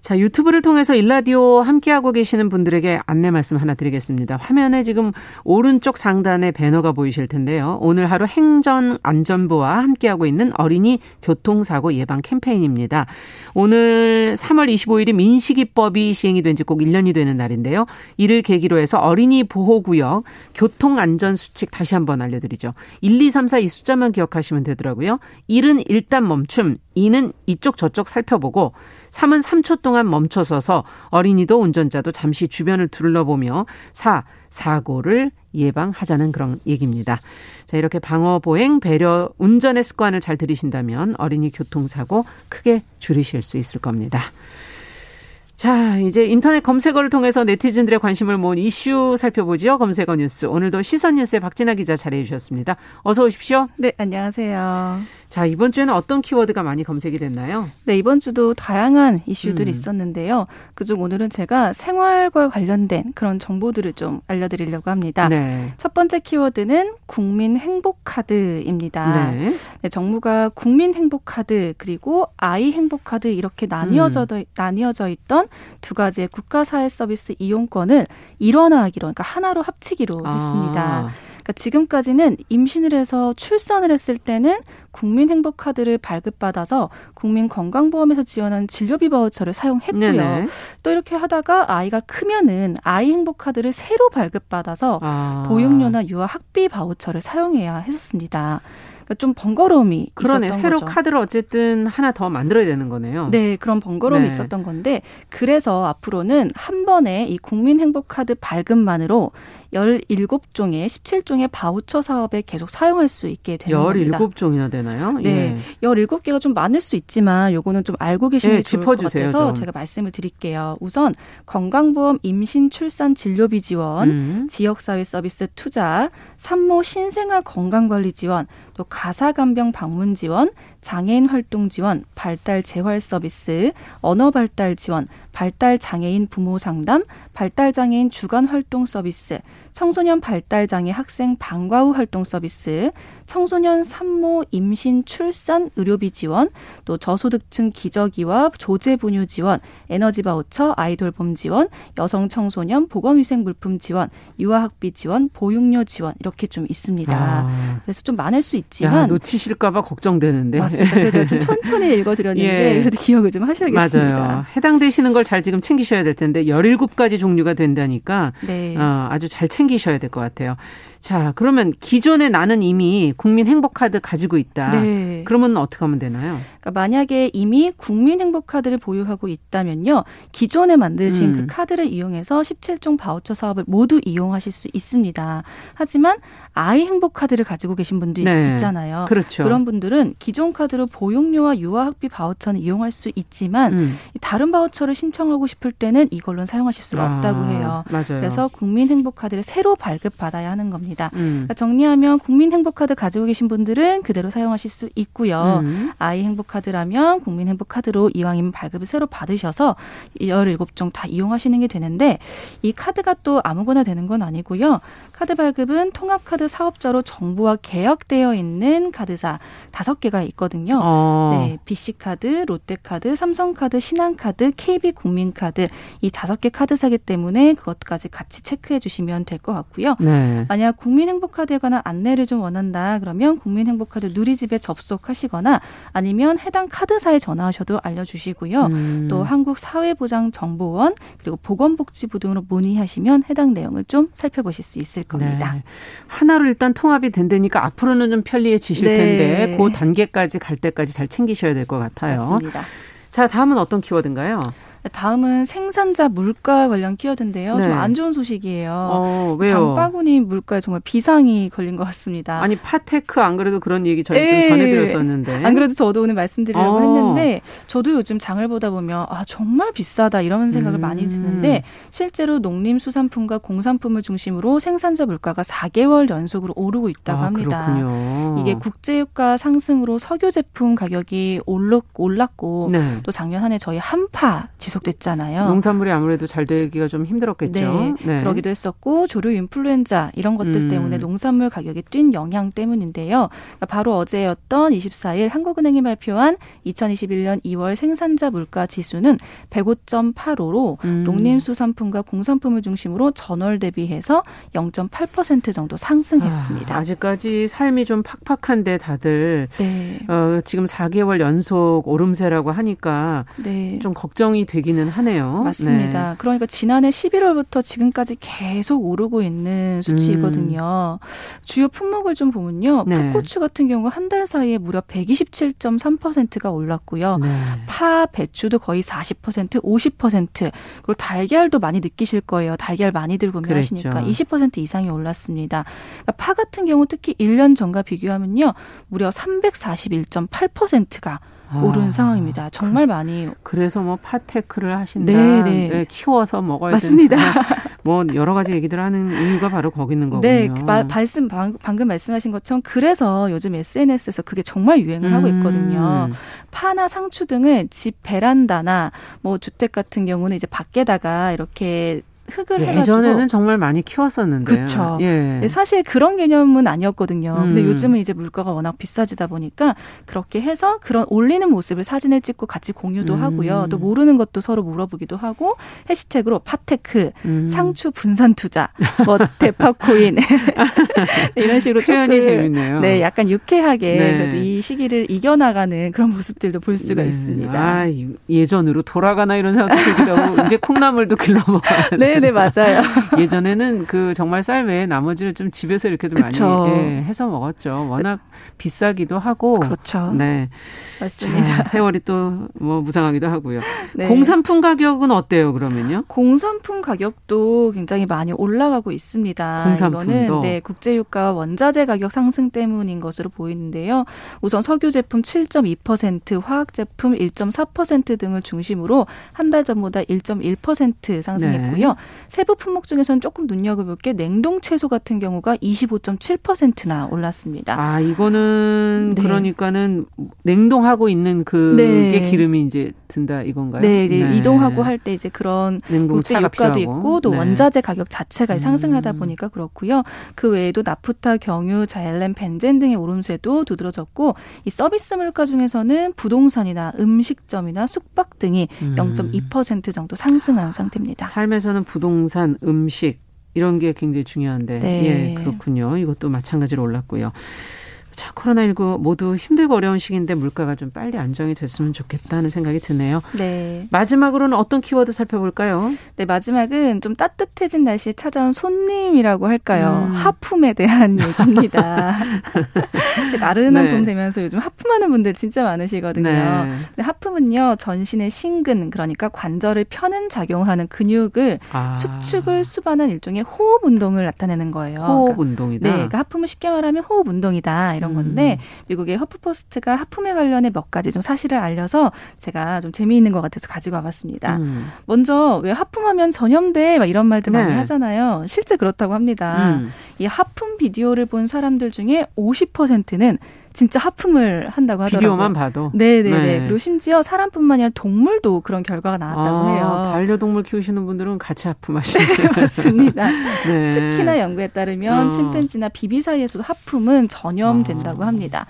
자, 유튜브를 통해서 일라디오 함께하고 계시는 분들에게 안내 말씀 하나 드리겠습니다. 화면에 지금 오른쪽 상단에 배너가 보이실 텐데요. 오늘 하루 행정안전부와 함께하고 있는 어린이 교통사고 예방 캠페인입니다. 오늘 3월 25일이 민식이법이 시행이 된 지 꼭 1년이 되는 날인데요. 이를 계기로 해서 어린이 보호구역 교통안전수칙 다시 한번 알려드리죠. 1, 2, 3, 4 이 숫자만 기억하시면 되더라고요. 1은 일단 멈춤, 2는 이쪽 저쪽 살펴보고 3은 3초 동안 멈춰서서 어린이도 운전자도 잠시 주변을 둘러보며 4. 사고를 예방하자는 그런 얘기입니다. 자, 이렇게 방어, 보행, 배려, 운전의 습관을 잘 들이신다면 어린이 교통사고 크게 줄이실 수 있을 겁니다. 자, 이제 인터넷 검색어를 통해서 네티즌들의 관심을 모은 이슈 살펴보죠. 검색어 뉴스. 오늘도 시선 뉴스의 박진아 기자 자리해 주셨습니다. 어서 오십시오. 네, 안녕하세요. 자, 이번 주에는 어떤 키워드가 많이 검색이 됐나요? 네, 이번 주도 다양한 이슈들이 음. 있었는데요. 그중 오늘은 제가 생활과 관련된 그런 정보들을 좀 알려드리려고 합니다. 네. 첫 번째 키워드는 국민 행복 카드입니다. 네. 네, 정부가 국민 행복 카드 그리고 아이 행복 카드 이렇게 나뉘어져 음. 나뉘어져 있던 두 가지의 국가 사회 서비스 이용권을 일원화하기로 그러니까 하나로 합치기로 했습니다. 아, 그러니까 지금까지는 임신을 해서 출산을 했을 때는 국민 행복 카드를 발급받아서 국민 건강보험에서 지원하는 진료비 바우처를 사용했고요. 네네. 또 이렇게 하다가 아이가 크면은 아이 행복 카드를 새로 발급받아서 아. 보육료나 유아 학비 바우처를 사용해야 했었습니다. 그러니까 좀 번거로움이 그러네. 있었던 새로 거죠. 카드를 어쨌든 하나 더 만들어야 되는 거네요. 네, 그런 번거로움이 네. 있었던 건데 그래서 앞으로는 한 번에 이 국민 행복 카드 발급만으로 17종의 17종의 바우처 사업에 계속 사용할 수 있게 되는 겁니다. 17종이나 되나요? 네. 예. 17개가 좀 많을 수 있지만 요거는 좀 알고 계시는 네, 게 좋을 것 짚어주세요, 같아서 좀. 제가 말씀을 드릴게요. 우선 건강보험 임신 출산 진료비 지원, 음. 지역사회 서비스 투자, 산모 신생아 건강관리 지원, 또 가사간병 방문 지원, 장애인 활동 지원, 발달 재활 서비스, 언어 발달 지원, 발달 장애인 부모 상담, 발달 장애인 주간 활동 서비스, 청소년 발달 장애 학생 방과 후 활동 서비스, 청소년 산모 임신 출산 의료비 지원, 또 저소득층 기저귀와 조제 분유 지원, 에너지 바우처 아이돌 봄 지원, 여성 청소년 보건 위생 물품 지원, 유아 학비 지원, 보육료 지원 이렇게 좀 있습니다. 아. 그래서 좀 많을 수 야, 있지만 놓치실까 봐 걱정되는데. 맞습니다. 그래서 좀 [LAUGHS] 천천히 읽어 드렸는데 예. 그래도 기억을 좀 하셔야겠습니다. 맞아요. 해당되시는 걸 잘 지금 챙기셔야 될 텐데 17가지 종류가 된다니까 네. 어, 아주 잘 챙기셔야 될 것 같아요. 자, 그러면 기존에 나는 이미 국민 행복카드 가지고 있다. 네. 그러면 어떻게 하면 되나요? 그러니까 만약에 이미 국민 행복 카드를 보유하고 있다면요. 기존에 만드신 음. 그 카드를 이용해서 17종 바우처 사업을 모두 이용하실 수 있습니다. 하지만 아이 행복 카드를 가지고 계신 분도 네. 있, 있잖아요. 그렇죠. 런 분들은 기존 카드로 보육료와 유아학비 바우처는 이용할 수 있지만 음. 이 다른 바우처를 신청하고 싶을 때는 이걸로는 사용하실 수가 없다고 아, 해요. 맞아요. 그래서 국민 행복 카드를 새로 발급받아야 하는 겁니다. 음. 그러니까 정리하면 국민 행복 카드 가지고 계신 분들은 그대로 사용하실 수 있고요. 음. 아이 행복카드라면 국민 행복카드로 이왕이면 발급을 새로 받으셔서 17종 다 이용하시는 게 되는데 이 카드가 또 아무거나 되는 건 아니고요. 카드 발급은 통합카드 사업자로 정부와 계약되어 있는 카드사 다섯 개가 있거든요. 어. 네, BC카드, 롯데카드, 삼성카드, 신한카드, KB국민카드 이 다섯 개 카드사기 때문에 그것까지 같이 체크해 주시면 될 것 같고요. 네. 만약 국민 행복카드에 관한 안내를 좀 원한다 그러면 국민 행복카드 누리집에 접속하시거나 아니면 해당 카드사에 전화하셔도 알려주시고요. 음. 또 한국사회보장정보원 그리고 보건복지부 등으로 문의하시면 해당 내용을 좀 살펴보실 수 있을 겁니다. 네. 하나로 일단 통합이 된다니까 앞으로는 좀 편리해지실 네. 텐데 그 단계까지 갈 때까지 잘 챙기셔야 될 것 같아요. 맞습니다. 자, 다음은 어떤 키워드인가요? 다음은 생산자 물가 관련 키워드인데요. 네. 좀안 좋은 소식이에요. 어, 왜요? 장바구니 물가에 정말 비상이 걸린 것 같습니다. 아니 파테크 안 그래도 그런 얘기 저희 예. 좀 전해드렸었는데. 안 그래도 저도 오늘 말씀드리려고 어. 했는데 저도 요즘 장을 보다 보면 아 정말 비싸다 이런 생각을 음. 많이 드는데 실제로 농림수산품과 공산품을 중심으로 생산자 물가가 4개월 연속으로 오르고 있다고 아, 합니다. 그렇군요. 이게 국제유가 상승으로 석유 제품 가격이 올랐, 올랐고 네. 또 작년 한 해 저희 한파 계속됐잖아요. 농산물이 아무래도 잘 되기가 좀 힘들었겠죠. 네, 그러기도 했었고 조류 인플루엔자 이런 것들 음. 때문에 농산물 가격이 뛴 영향 때문인데요. 그러니까 바로 어제였던 24일 한국은행이 발표한 2021년 2월 생산자 물가 지수는 105.85로 음. 농림수산품과 공산품을 중심으로 전월 대비해서 0.8% 정도 상승했습니다. 아, 아직까지 삶이 좀 팍팍한데 다들 네. 어, 지금 4개월 연속 오름세라고 하니까 네. 좀 걱정이 되 기는 하네요. 맞습니다. 그러니까 지난해 11월부터 지금까지 계속 오르고 있는 수치이거든요. 주요 품목을 좀 보면요. 네. 풋고추 같은 경우 한 달 사이에 무려 127.3%가 올랐고요. 네. 네. 파, 배추도 거의 40%, 50%. 그리고 달걀도 많이 느끼실 거예요. 달걀 많이들 구매하시니까 그랬죠. 20% 이상이 올랐습니다. 그러니까 파 같은 경우 특히 1년 전과 비교하면요. 무려 341.8%가 아, 오른 상황입니다. 정말 많이 그래서 뭐 파테크를 하신다. 네, 네. 네, 키워서 먹어야 맞습니다. 된다. 뭐 여러 가지 얘기들 하는 이유가 바로 거기 있는 거군요. 네, 마- 말씀 방, 방금 말씀하신 것처럼 그래서 요즘 SNS에서 그게 정말 유행을 하고 있거든요. 음. 파나 상추 등을 집 베란다나 뭐 주택 같은 경우는 이제 밖에다가 이렇게 흙을 해가지고 예전에는 정말 많이 키웠었는데요. 그쵸. 예. 네, 사실 그런 개념은 아니었거든요. 근데 음. 요즘은 이제 물가가 워낙 비싸지다 보니까 그렇게 해서 그런 올리는 모습을 사진을 찍고 같이 공유도 음. 하고요. 또 모르는 것도 서로 물어보기도 하고 해시태그로 파테크, 음. 상추 분산 투자, 뭐 [LAUGHS] 대파 코인 [LAUGHS] 이런 식으로 표현이 조금 재밌네요. 네, 약간 유쾌하게 네. 그래도 이 시기를 이겨나가는 그런 모습들도 볼 수가 네. 있습니다. 아, 이- 예전으로 돌아가나 이런 생각도 들기도 하고 이제 콩나물도 길러 먹어야 돼. [LAUGHS] 네, 네, 맞아요. [LAUGHS] 예전에는 그 정말 쌀 외에 나머지를 좀 집에서 이렇게도 그쵸. 많이 예, 해서 먹었죠. 워낙 비싸기도 하고. 그렇죠. 네. 맞습니다. 자, 세월이 또 뭐 무상하기도 하고요. 네. 공산품 가격은 어때요, 그러면요? 공산품 가격도 굉장히 많이 올라가고 있습니다. 공산품도? 이거는 네, 국제유가 원자재 가격 상승 때문인 것으로 보이는데요. 우선 석유 제품 7.2%, 화학 제품 1.4% 등을 중심으로 한 달 전보다 1.1% 상승했고요. 네. 세부 품목 중에서는 조금 눈여겨볼 게 냉동 채소 같은 경우가 25.7%나 올랐습니다. 아, 이거는 네. 그러니까는 냉동하고 있는 그게 네. 기름이 이제 든다 이건가요? 네, 네, 이동하고 할 때 이제 그런 냉동 국제 유가도 필요하고. 있고 또 네. 원자재 가격 자체가 음. 상승하다 보니까 그렇고요. 그 외에도 나프타, 경유, 자엘렌, 벤젠 등의 오름세도 두드러졌고 이 서비스 물가 중에서는 부동산이나 음식점이나 숙박 등이 음. 0.2% 정도 상승한 상태입니다. 삶에서는 부 동산, 음식 이런 게 굉장히 중요한데 네. 예 그렇군요. 이것도 마찬가지로 올랐고요. 자 코로나19 모두 힘들고 어려운 시기인데 물가가 좀 빨리 안정이 됐으면 좋겠다는 생각이 드네요. 네. 마지막으로는 어떤 키워드 살펴볼까요? 네, 마지막은 좀 따뜻해진 날씨에 찾아온 손님이라고 할까요? 음. 하품에 대한 [LAUGHS] 얘기입니다. 나른한 네. 봄 되면서 요즘 하품하는 분들 진짜 많으시거든요. 네. 근데 하품은요, 전신의 신근, 그러니까 관절을 펴는 작용을 하는 근육을 아, 수축을 수반한 일종의 호흡 운동을 나타내는 거예요. 호흡 그러니까 운동이다. 네, 그러니까 하품을 쉽게 말하면 호흡 운동이다 이런 음. 건데 미국의 허프포스트가 하품에 관련해 몇 가지 좀 사실을 알려서 제가 좀 재미있는 것 같아서 가지고 와봤습니다. 음. 먼저 왜 하품하면 전염돼 막 이런 말들 많이 네. 하잖아요. 실제 그렇다고 합니다. 음. 이 하품 비디오를 본 사람들 중에 50%는 진짜 하품을 한다고 하더라고요. 비디오만 봐도. 네네네. 네. 그리고 심지어 사람뿐만 아니라 동물도 그런 결과가 나왔다고 아, 해요. 반려동물 키우시는 분들은 같이 하품하시네요. [LAUGHS] 맞습니다. 네. 특히나 연구에 따르면 어. 침팬지나 비비 사이에서도 하품은 전염된다고 아. 합니다.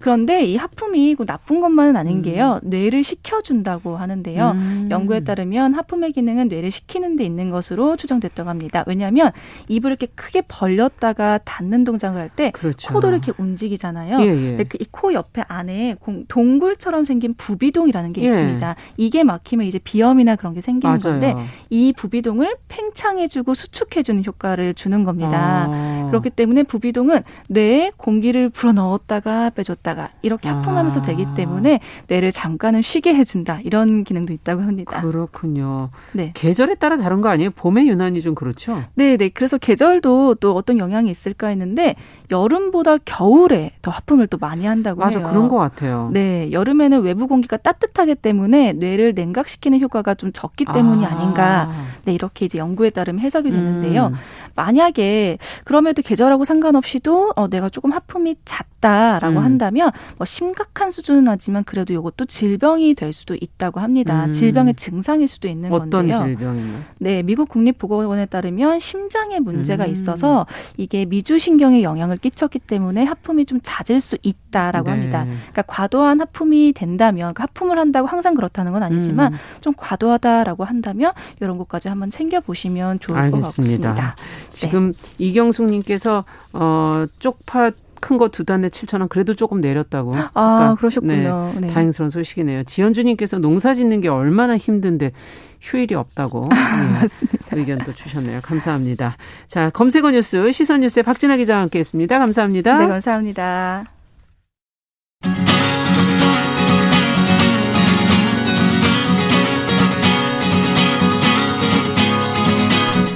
그런데 이 하품이 꼭 나쁜 것만은 아닌 음. 게요. 뇌를 식혀준다고 하는데요. 음. 연구에 따르면 하품의 기능은 뇌를 식히는 데 있는 것으로 추정됐다고 합니다. 왜냐하면 입을 이렇게 크게 벌렸다가 닫는 동작을 할때 그렇죠. 코도 이렇게 움직이잖아요. 예, 예. 그이코 옆에 안에 공- 동굴처럼 생긴 부비동이라는 게 예. 있습니다. 이게 막히면 이제 비염이나 그런 게 생기는 맞아요. 건데 이 부비동을 팽창해주고 수축해주는 효과를 주는 겁니다. 아. 그렇기 때문에 부비동은 뇌에 공기를 불어 넣었다가 빼줬다 가 이렇게 하품하면서 아. 되기 때문에 뇌를 잠깐은 쉬게 해준다 이런 기능도 있다고 합니다. 그렇군요. 네. 계절에 따라 다른 거 아니에요? 봄에 유난히 좀 그렇죠? 네, 네. 그래서 계절도 또 어떤 영향이 있을까 했는데 여름보다 겨울에 더 하품을 또 많이 한다고 맞아, 해요. 그런 것 같아요. 네, 여름에는 외부 공기가 따뜻하기 때문에 뇌를 냉각시키는 효과가 좀 적기 때문이 아. 닌가 네, 이렇게 이제 연구에 따르면 해석이 되는데요. 음. 만약에 그럼에도 계절하고 상관없이도 어, 내가 조금 하품이 잦다라고 음. 한다면 보면 뭐 심각한 수준은 하지만 그래도 이것도 질병이 될 수도 있다고 합니다. 음. 질병의 증상일 수도 있는 어떤 건데요. 질병이요? 네, 미국 국립보건원에 따르면 심장에 문제가 음. 있어서 이게 미주신경에 영향을 끼쳤기 때문에 하품이 좀 잦을 수 있다라고 네. 합니다. 그러니까 과도한 하품이 된다면 그 하품을 한다고 항상 그렇다는 건 아니지만 음. 좀 과도하다라고 한다면 이런 것까지 한번 챙겨 보시면 좋을 알겠습니다. 것 같습니다. 지금 이경숙님께서 어, 쪽파 큰 거 두 단에 7천 원 그래도 조금 내렸다고. 아, 아까, 그러셨군요. 네. 다행스러운 소식이네요. 지연주님께서 농사 짓는 게 얼마나 힘든데 휴일이 없다고 예, 맞습니다. 의견도 주셨네요. 감사합니다. 자 검색어 뉴스 시선 뉴스의 박진아 기자와 함께했습니다. 감사합니다. 네, 감사합니다.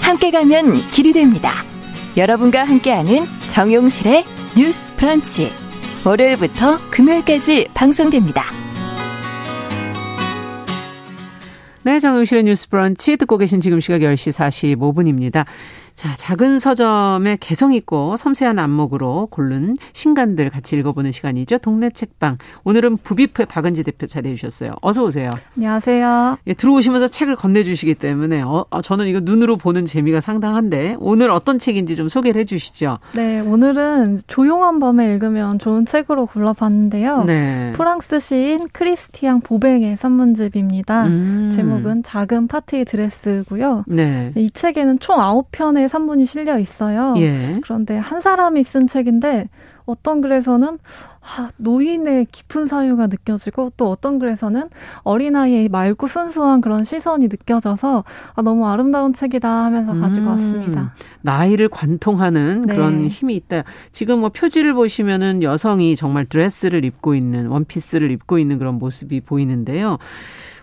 함께 가면 길이 됩니다. 여러분과 함께하는 정용실의 뉴스 브런치. 월요일부터 금요일까지 방송됩니다. 네, 정용실의 뉴스 브런치 듣고 계신 지금 시각 10시 45분입니다. 자, 작은 서점에 개성 있고 섬세한 안목으로 고른 신간들 같이 읽어보는 시간이죠. 동네 책방. 오늘은 부비프의 박은지 대표 자리해 주셨어요. 어서 오세요. 안녕하세요. 예, 들어오시면서 책을 건네주시기 때문에 어, 어, 저는 이거 눈으로 보는 재미가 상당한데 오늘 어떤 책인지 좀 소개를 해주시죠. 네, 오늘은 조용한 밤에 읽으면 좋은 책으로 골라봤는데요. 네. 프랑스 시인 크리스티앙 보뱅의 산문집입니다. 음. 제목은 작은 파티 드레스고요. 네. 이 책에는 총 9편의 산문이 실려 있어요. 예. 그런데 한 사람이 쓴 책인데 어떤 글에서는 아, 노인의 깊은 사유가 느껴지고 또 어떤 글에서는 어린아이의 맑고 순수한 그런 시선이 느껴져서 아, 너무 아름다운 책이다 하면서 가지고 음. 왔습니다. 나이를 관통하는 네. 그런 힘이 있다. 지금 뭐 표지를 보시면은 여성이 정말 드레스를 입고 있는 원피스를 입고 있는 그런 모습이 보이는데요.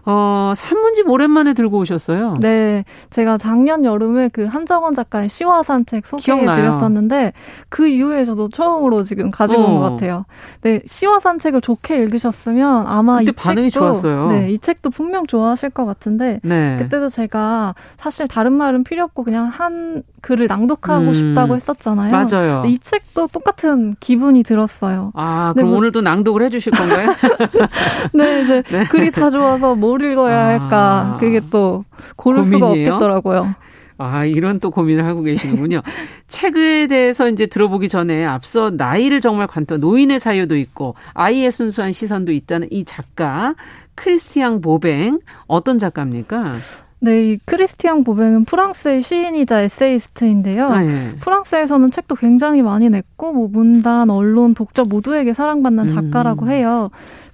어, 산문집 오랜만에 들고 오셨어요. 네, 제가 작년 여름에 그 한정원 작가의 시화산 책 기억나요. 소개해 드렸었는데 그 이후에 저도 처음으로 지금 가지고 온 어. 것 같아요. 네, 시화산 책을 좋게 읽으셨으면 아마 이 반응이 책도 좋았어요. 네, 이 책도 분명 좋아하실 것 같은데 네. 그때도 제가 사실 다른 말은 필요 없고 그냥 한 글을 낭독하고 음. 싶다고 했었잖아요. 맞아요. 이 책도 똑같은 기분이 들었어요. 아, 네, 그럼 뭐- 오늘도 낭독을 해주실 건가요? [LAUGHS] 네, 이제 [LAUGHS] 글이 다 좋아서 뭘 읽어야 아. 할까 그게 또 고를 수가 고민이에요? 없겠더라고요. 아, 이런 또 고민을 하고 계시는군요. [LAUGHS] 책에 대해서 이제 들어보기 전에 앞서 나이를 정말 관통, 노인의 사유도 있고, 아이의 순수한 시선도 있다는 이 작가, 크리스티앙 보뱅, 어떤 작가입니까? 네, 이 크리스티앙 보뱅은 프랑스의 시인이자 에세이스트인데요. 아, 예. 프랑스에서는 책도 굉장히 많이 냈고, 뭐 문단, 언론, 독자 모두에게 사랑받는 작가라고 음. 해요.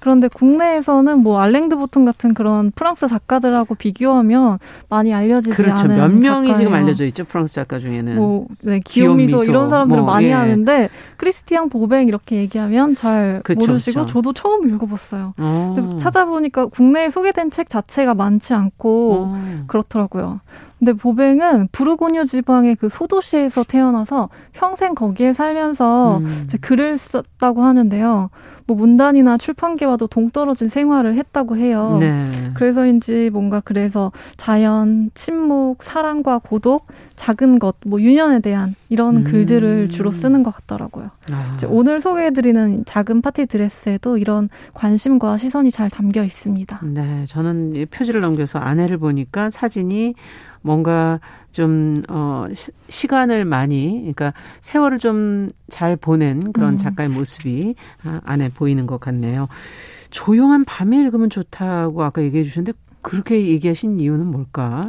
그런데 국내에서는 뭐 알랭드 보통 같은 그런 프랑스 작가들하고 비교하면 많이 알려지지 그렇죠. 않은 몇 명이 작가예요. 지금 알려져 있죠, 프랑스 작가 중에는. 뭐, 네, 귀여운 귀요미소 미소, 이런 사람들은 뭐, 많이 예. 하는데 크리스티앙 보뱅 이렇게 얘기하면 잘 그쵸, 모르시고 그쵸. 저도 처음 읽어봤어요. 어. 근데 찾아보니까 국내에 소개된 책 자체가 많지 않고 어. 그렇더라고요. 근데 보뱅은 부르고뉴 지방의 그 소도시에서 태어나서 평생 거기에 살면서 음. 이제 글을 썼다고 하는데요. 뭐 문단이나 출판계와도 동떨어진 생활을 했다고 해요. 네. 그래서인지 뭔가 그래서 자연, 침묵, 사랑과 고독, 작은 것, 뭐 유년에 대한 이런 음. 글들을 주로 쓰는 것 같더라고요. 아. 이제 오늘 소개해드리는 작은 파티 드레스에도 이런 관심과 시선이 잘 담겨 있습니다. 네, 저는 이 표지를 넘겨서 아내를 보니까 사진이 뭔가 좀, 어, 시, 시간을 많이, 그러니까 세월을 좀 잘 보낸 그런 음. 작가의 모습이 아, 안에 보이는 것 같네요. 조용한 밤에 읽으면 좋다고 아까 얘기해 주셨는데 그렇게 얘기하신 이유는 뭘까?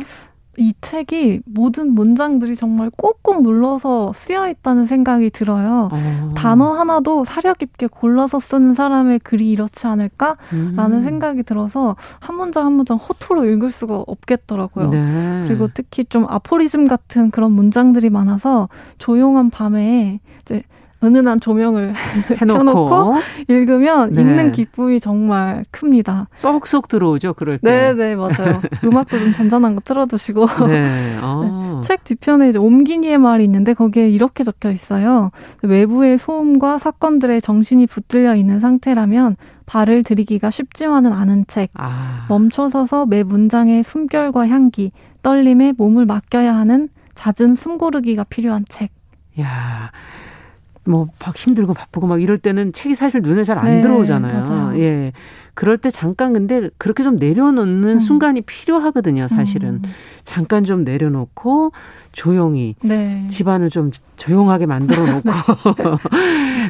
이 책이 모든 문장들이 정말 꼭꼭 눌러서 쓰여 있다는 생각이 들어요. 어. 단어 하나도 사력 있게 골라서 쓰는 사람의 글이 이렇지 않을까라는 음. 생각이 들어서 한 문장 한 문장 허투루 읽을 수가 없겠더라고요. 네. 그리고 특히 좀 아포리즘 같은 그런 문장들이 많아서 조용한 밤에 이제 은은한 조명을 [LAUGHS] 해놓고 켜놓고 읽으면 네. 읽는 기쁨이 정말 큽니다. 쏙쏙 들어오죠, 그럴 네, 때. 네, 맞아요. [LAUGHS] 음악도 좀 잔잔한 거 틀어두시고. 네. [LAUGHS] 어. 책 뒤편에 이제 옴기니의 말이 있는데 거기에 이렇게 적혀 있어요. 외부의 소음과 사건들의 정신이 붙들려 있는 상태라면 발을 들이기가 쉽지만은 않은 책. 아. 멈춰서서 매 문장의 숨결과 향기, 떨림에 몸을 맡겨야 하는 잦은 숨고르기가 필요한 책. 야. 뭐 막 힘들고 바쁘고 막 이럴 때는 책이 사실 눈에 잘안 네, 들어오잖아요. 맞아요. 예. 그럴 때 잠깐 근데 그렇게 좀 내려놓는 음. 순간이 필요하거든요, 사실은. 음. 잠깐 좀 내려놓고 조용히 네. 집안을 좀 조용하게 만들어 놓고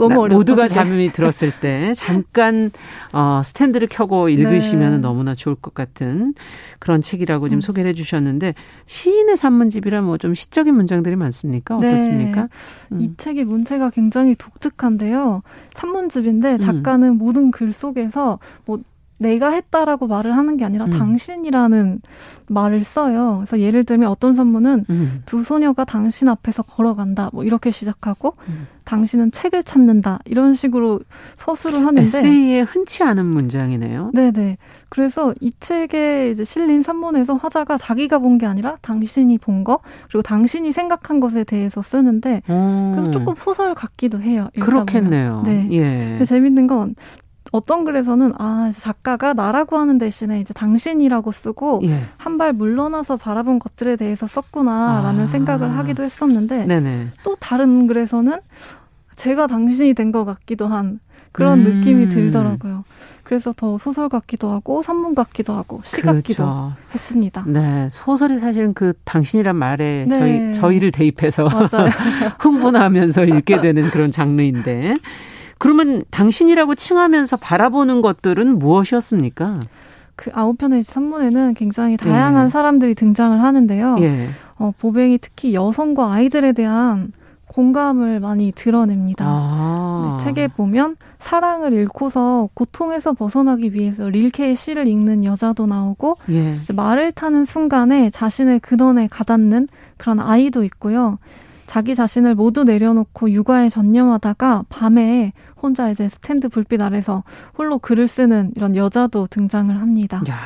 어렵죠. 모두가. 잠이 들었을 때 잠깐 어 스탠드를 켜고 읽으시면 네. 너무나 좋을 것 같은 그런 책이라고 지금 음. 소개를 해 주셨는데 시인의 산문집이라 뭐 좀 시적인 문장들이 많습니까? 네. 어떻습니까? 음. 이 책의 문체가 굉장히 독특한데요. 산문집인데 음. 작가는 모든 글 속에서 뭐 내가 했다라고 말을 하는 게 아니라 음. 당신이라는 말을 써요. 그래서 예를 들면 어떤 산문은 음. 두 소녀가 당신 앞에서 걸어간다. 뭐 이렇게 시작하고 음. 당신은 책을 찾는다. 이런 식으로 서술을 하는데 에세이에 흔치 않은 문장이네요. 네 네. 그래서 이 책에 이제 실린 산문에서 화자가 자기가 본 게 아니라 당신이 본 거, 그리고 당신이 생각한 것에 대해서 쓰는데, 그래서 오, 조금 소설 같기도 해요. 읽다 보면. 음. 그렇겠네요. 네. 예. 재밌는 건 어떤 글에서는 아 작가가 나라고 하는 대신에 이제 당신이라고 쓰고 예. 한발 물러나서 바라본 것들에 대해서 썼구나라는 아. 생각을 하기도 했었는데 네네. 또 다른 글에서는 제가 당신이 된 것 같기도 한 그런 음. 느낌이 들더라고요. 그래서 더 소설 같기도 하고 산문 같기도 하고 시 같기도 그렇죠. 했습니다. 네, 소설이 사실은 그 당신이란 말에 네. 저희 저희를 대입해서. [LAUGHS] 흥분하면서 읽게 되는 그런 장르인데 그러면 당신이라고 칭하면서 바라보는 것들은 무엇이었습니까? 그 아홉 편의 산문에는 굉장히 다양한 예. 사람들이 등장을 하는데요. 예. 어, 보뱅이 특히 여성과 아이들에 대한 공감을 많이 드러냅니다. 아. 네, 책에 보면 사랑을 잃고서 고통에서 벗어나기 위해서 릴케의 시를 읽는 여자도 나오고 예. 말을 타는 순간에 자신의 근원에 가닿는 그런 아이도 있고요. 자기 자신을 모두 내려놓고 육아에 전념하다가 밤에 혼자 이제 스탠드 불빛 아래서 홀로 글을 쓰는 이런 여자도 등장을 합니다. 야,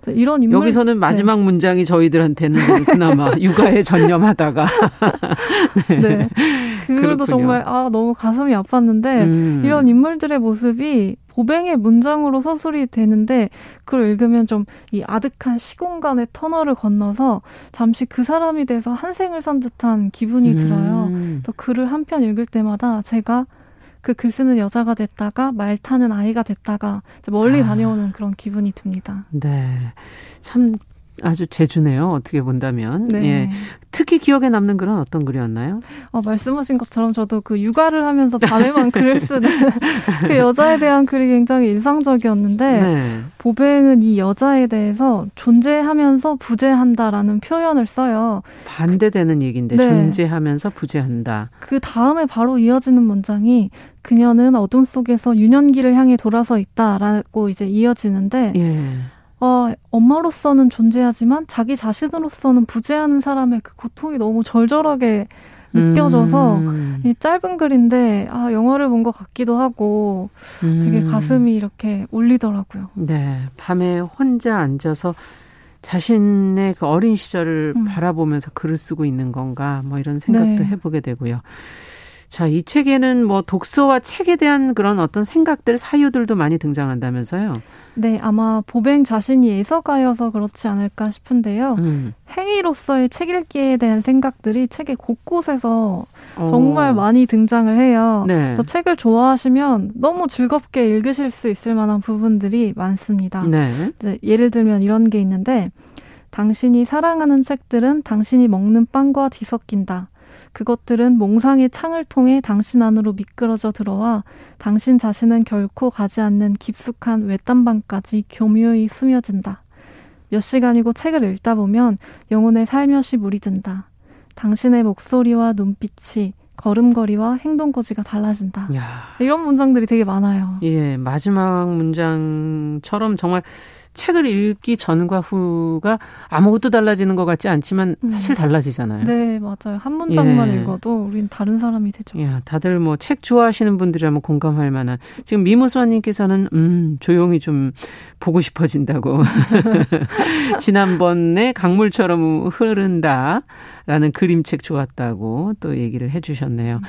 그래서 이런 인물 여기서는 마지막 문장이 저희들한테는 그나마 [LAUGHS] 육아에 전념하다가 [LAUGHS] 네. 그걸도 그렇군요. 정말 아 너무 가슴이 아팠는데 음. 이런 인물들의 모습이 보뱅의 문장으로 서술이 되는데 그걸 읽으면 좀 이 아득한 시공간의 터널을 건너서 잠시 그 사람이 돼서 한생을 산 듯한 기분이 들어요. 음. 또 글을 한 편 읽을 때마다 제가 그 글 쓰는 여자가 됐다가 말 타는 아이가 됐다가 멀리 아. 다녀오는 그런 기분이 듭니다. 네. 참 아주 제주네요. 어떻게 본다면. 네. 예. 특히 기억에 남는 글은 어떤 글이었나요? 어, 말씀하신 것처럼 저도 그 육아를 하면서 밤에만 글을 쓰는 [LAUGHS] 그 여자에 대한 글이 굉장히 인상적이었는데 네. 보뱅은 이 여자에 대해서 존재하면서 부재한다라는 표현을 써요. 반대되는 얘기인데 네. 존재하면서 부재한다. 그 다음에 바로 이어지는 문장이 그녀는 어둠 속에서 유년기를 향해 돌아서 있다라고 이제 이어지는데 예. 어, 엄마로서는 존재하지만 자기 자신으로서는 부재하는 사람의 그 고통이 너무 절절하게 느껴져서 음. 이 짧은 글인데 아 영화를 본 것 같기도 하고 되게 음. 가슴이 이렇게 울리더라고요. 네. 밤에 혼자 앉아서 자신의 그 어린 시절을 음. 바라보면서 글을 쓰고 있는 건가 뭐 이런 생각도 네. 해보게 되고요. 자, 이 책에는 뭐 독서와 책에 대한 그런 어떤 생각들, 사유들도 많이 등장한다면서요. 네, 아마 보뱅 자신이 예서가여서 그렇지 않을까 싶은데요. 음. 행위로서의 책 읽기에 대한 생각들이 책의 곳곳에서 어. 정말 많이 등장을 해요. 네. 책을 좋아하시면 너무 즐겁게 읽으실 수 있을 만한 부분들이 많습니다. 네. 이제 예를 들면 이런 게 있는데 당신이 사랑하는 책들은 당신이 먹는 빵과 뒤섞인다. 그것들은 몽상의 창을 통해 당신 안으로 미끄러져 들어와 당신 자신은 결코 가지 않는 깊숙한 외딴방까지 교묘히 스며든다. 몇 시간이고 책을 읽다 보면 영혼에 살며시 물이 든다. 당신의 목소리와 눈빛이 걸음걸이와 행동거지가 달라진다. 야. 이런 문장들이 되게 많아요. 예, 마지막 문장처럼 정말 책을 읽기 전과 후가 아무것도 달라지는 것 같지 않지만 사실 달라지잖아요. 네, 맞아요. 한 문장만 예. 읽어도 우린 다른 사람이 되죠. 야, 다들 뭐 책 좋아하시는 분들이라면 공감할 만한. 지금 미무수아님께서는 음 조용히 좀 보고 싶어진다고. [LAUGHS] 지난번에 강물처럼 흐른다라는 그림책 좋았다고 또 얘기를 해주셨네요.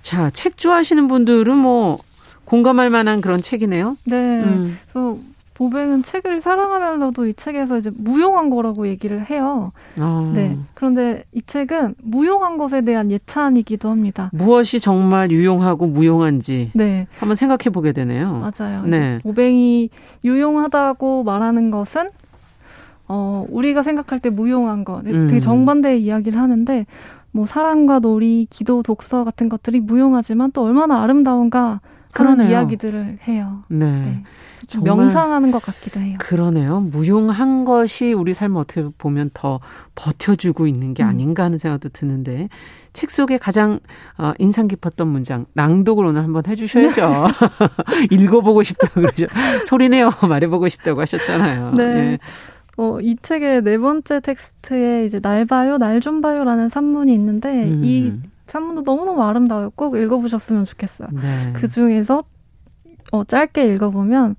자, 책 좋아하시는 분들은 뭐 공감할 만한 그런 책이네요. 네. 음. 그래서 보뱅은 책을 사랑하면서도 이 책에서 이제 무용한 거라고 얘기를 해요. 어. 네. 그런데 이 책은 무용한 것에 대한 예찬이기도 합니다. 무엇이 정말 유용하고 무용한지 네. 한번 생각해 보게 되네요. 맞아요. 네. 보뱅이 유용하다고 말하는 것은 어, 우리가 생각할 때 무용한 거, 네, 음. 되게 정반대의 이야기를 하는데, 뭐, 사랑과 놀이, 기도, 독서 같은 것들이 무용하지만 또 얼마나 아름다운가 그러네요. 이야기들을 해요. 네. 네. 명상하는 것 같기도 해요. 그러네요. 무용한 것이 우리 삶을 어떻게 보면 더 버텨주고 있는 게 음. 아닌가 하는 생각도 드는데 책 속에 가장 어, 인상 깊었던 문장 낭독을 오늘 한번 해주셔야죠. [LAUGHS] [LAUGHS] 읽어보고 싶다고 그러죠. 소리내어 말해보고 싶다고 하셨잖아요. 네. 예. 어, 이 책의 네 번째 텍스트에 이제 날 봐요, 날 좀 봐요라는 산문이 있는데, 음. 이 산문도 너무너무 아름다워요. 꼭 읽어보셨으면 좋겠어요. 네. 그 중에서 어, 짧게 읽어보면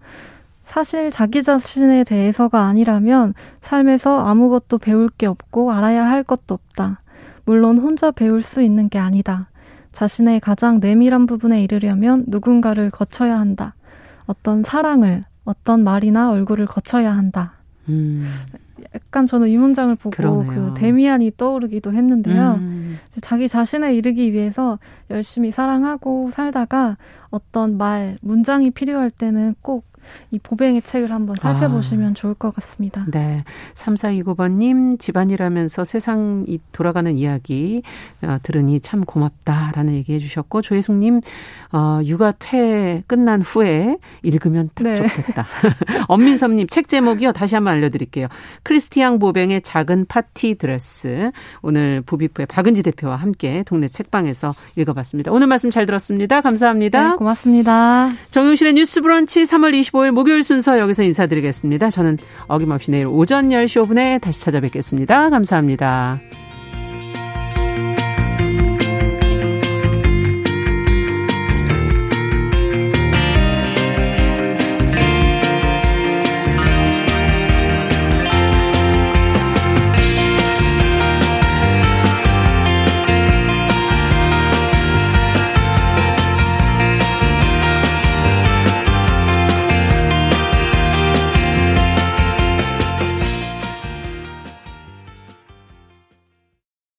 사실 자기 자신에 대해서가 아니라면 삶에서 아무것도 배울 게 없고 알아야 할 것도 없다. 물론 혼자 배울 수 있는 게 아니다. 자신의 가장 내밀한 부분에 이르려면 누군가를 거쳐야 한다. 어떤 사랑을, 어떤 말이나 얼굴을 거쳐야 한다. 음. 약간 저는 이 문장을 보고 그러네요. 그 데미안이 떠오르기도 했는데요. 음. 자기 자신에 이르기 위해서 열심히 사랑하고 살다가 어떤 말, 문장이 필요할 때는 꼭 이 보뱅의 책을 한번 살펴보시면 좋을 것 같습니다. 네. 3429번님, 집안일하면서 세상이 돌아가는 이야기 어, 들으니 참 고맙다라는 얘기 해주셨고, 조혜숙님, 어, 육아 퇴 끝난 후에 읽으면 딱 네. 좋겠다. [LAUGHS] 엄민섭님, 책 제목이요. 다시 한번 알려드릴게요. 크리스티앙 보뱅의 작은 파티 드레스. 오늘 부비프의 박은지 대표와 함께 동네 책방에서 읽어봤습니다. 오늘 말씀 잘 들었습니다. 감사합니다. 네, 고맙습니다. 정용실의 뉴스 브런치 3월 25일 목요일 순서 여기서 인사드리겠습니다. 저는 어김없이 내일 오전 10시 5분에 다시 찾아뵙겠습니다. 감사합니다.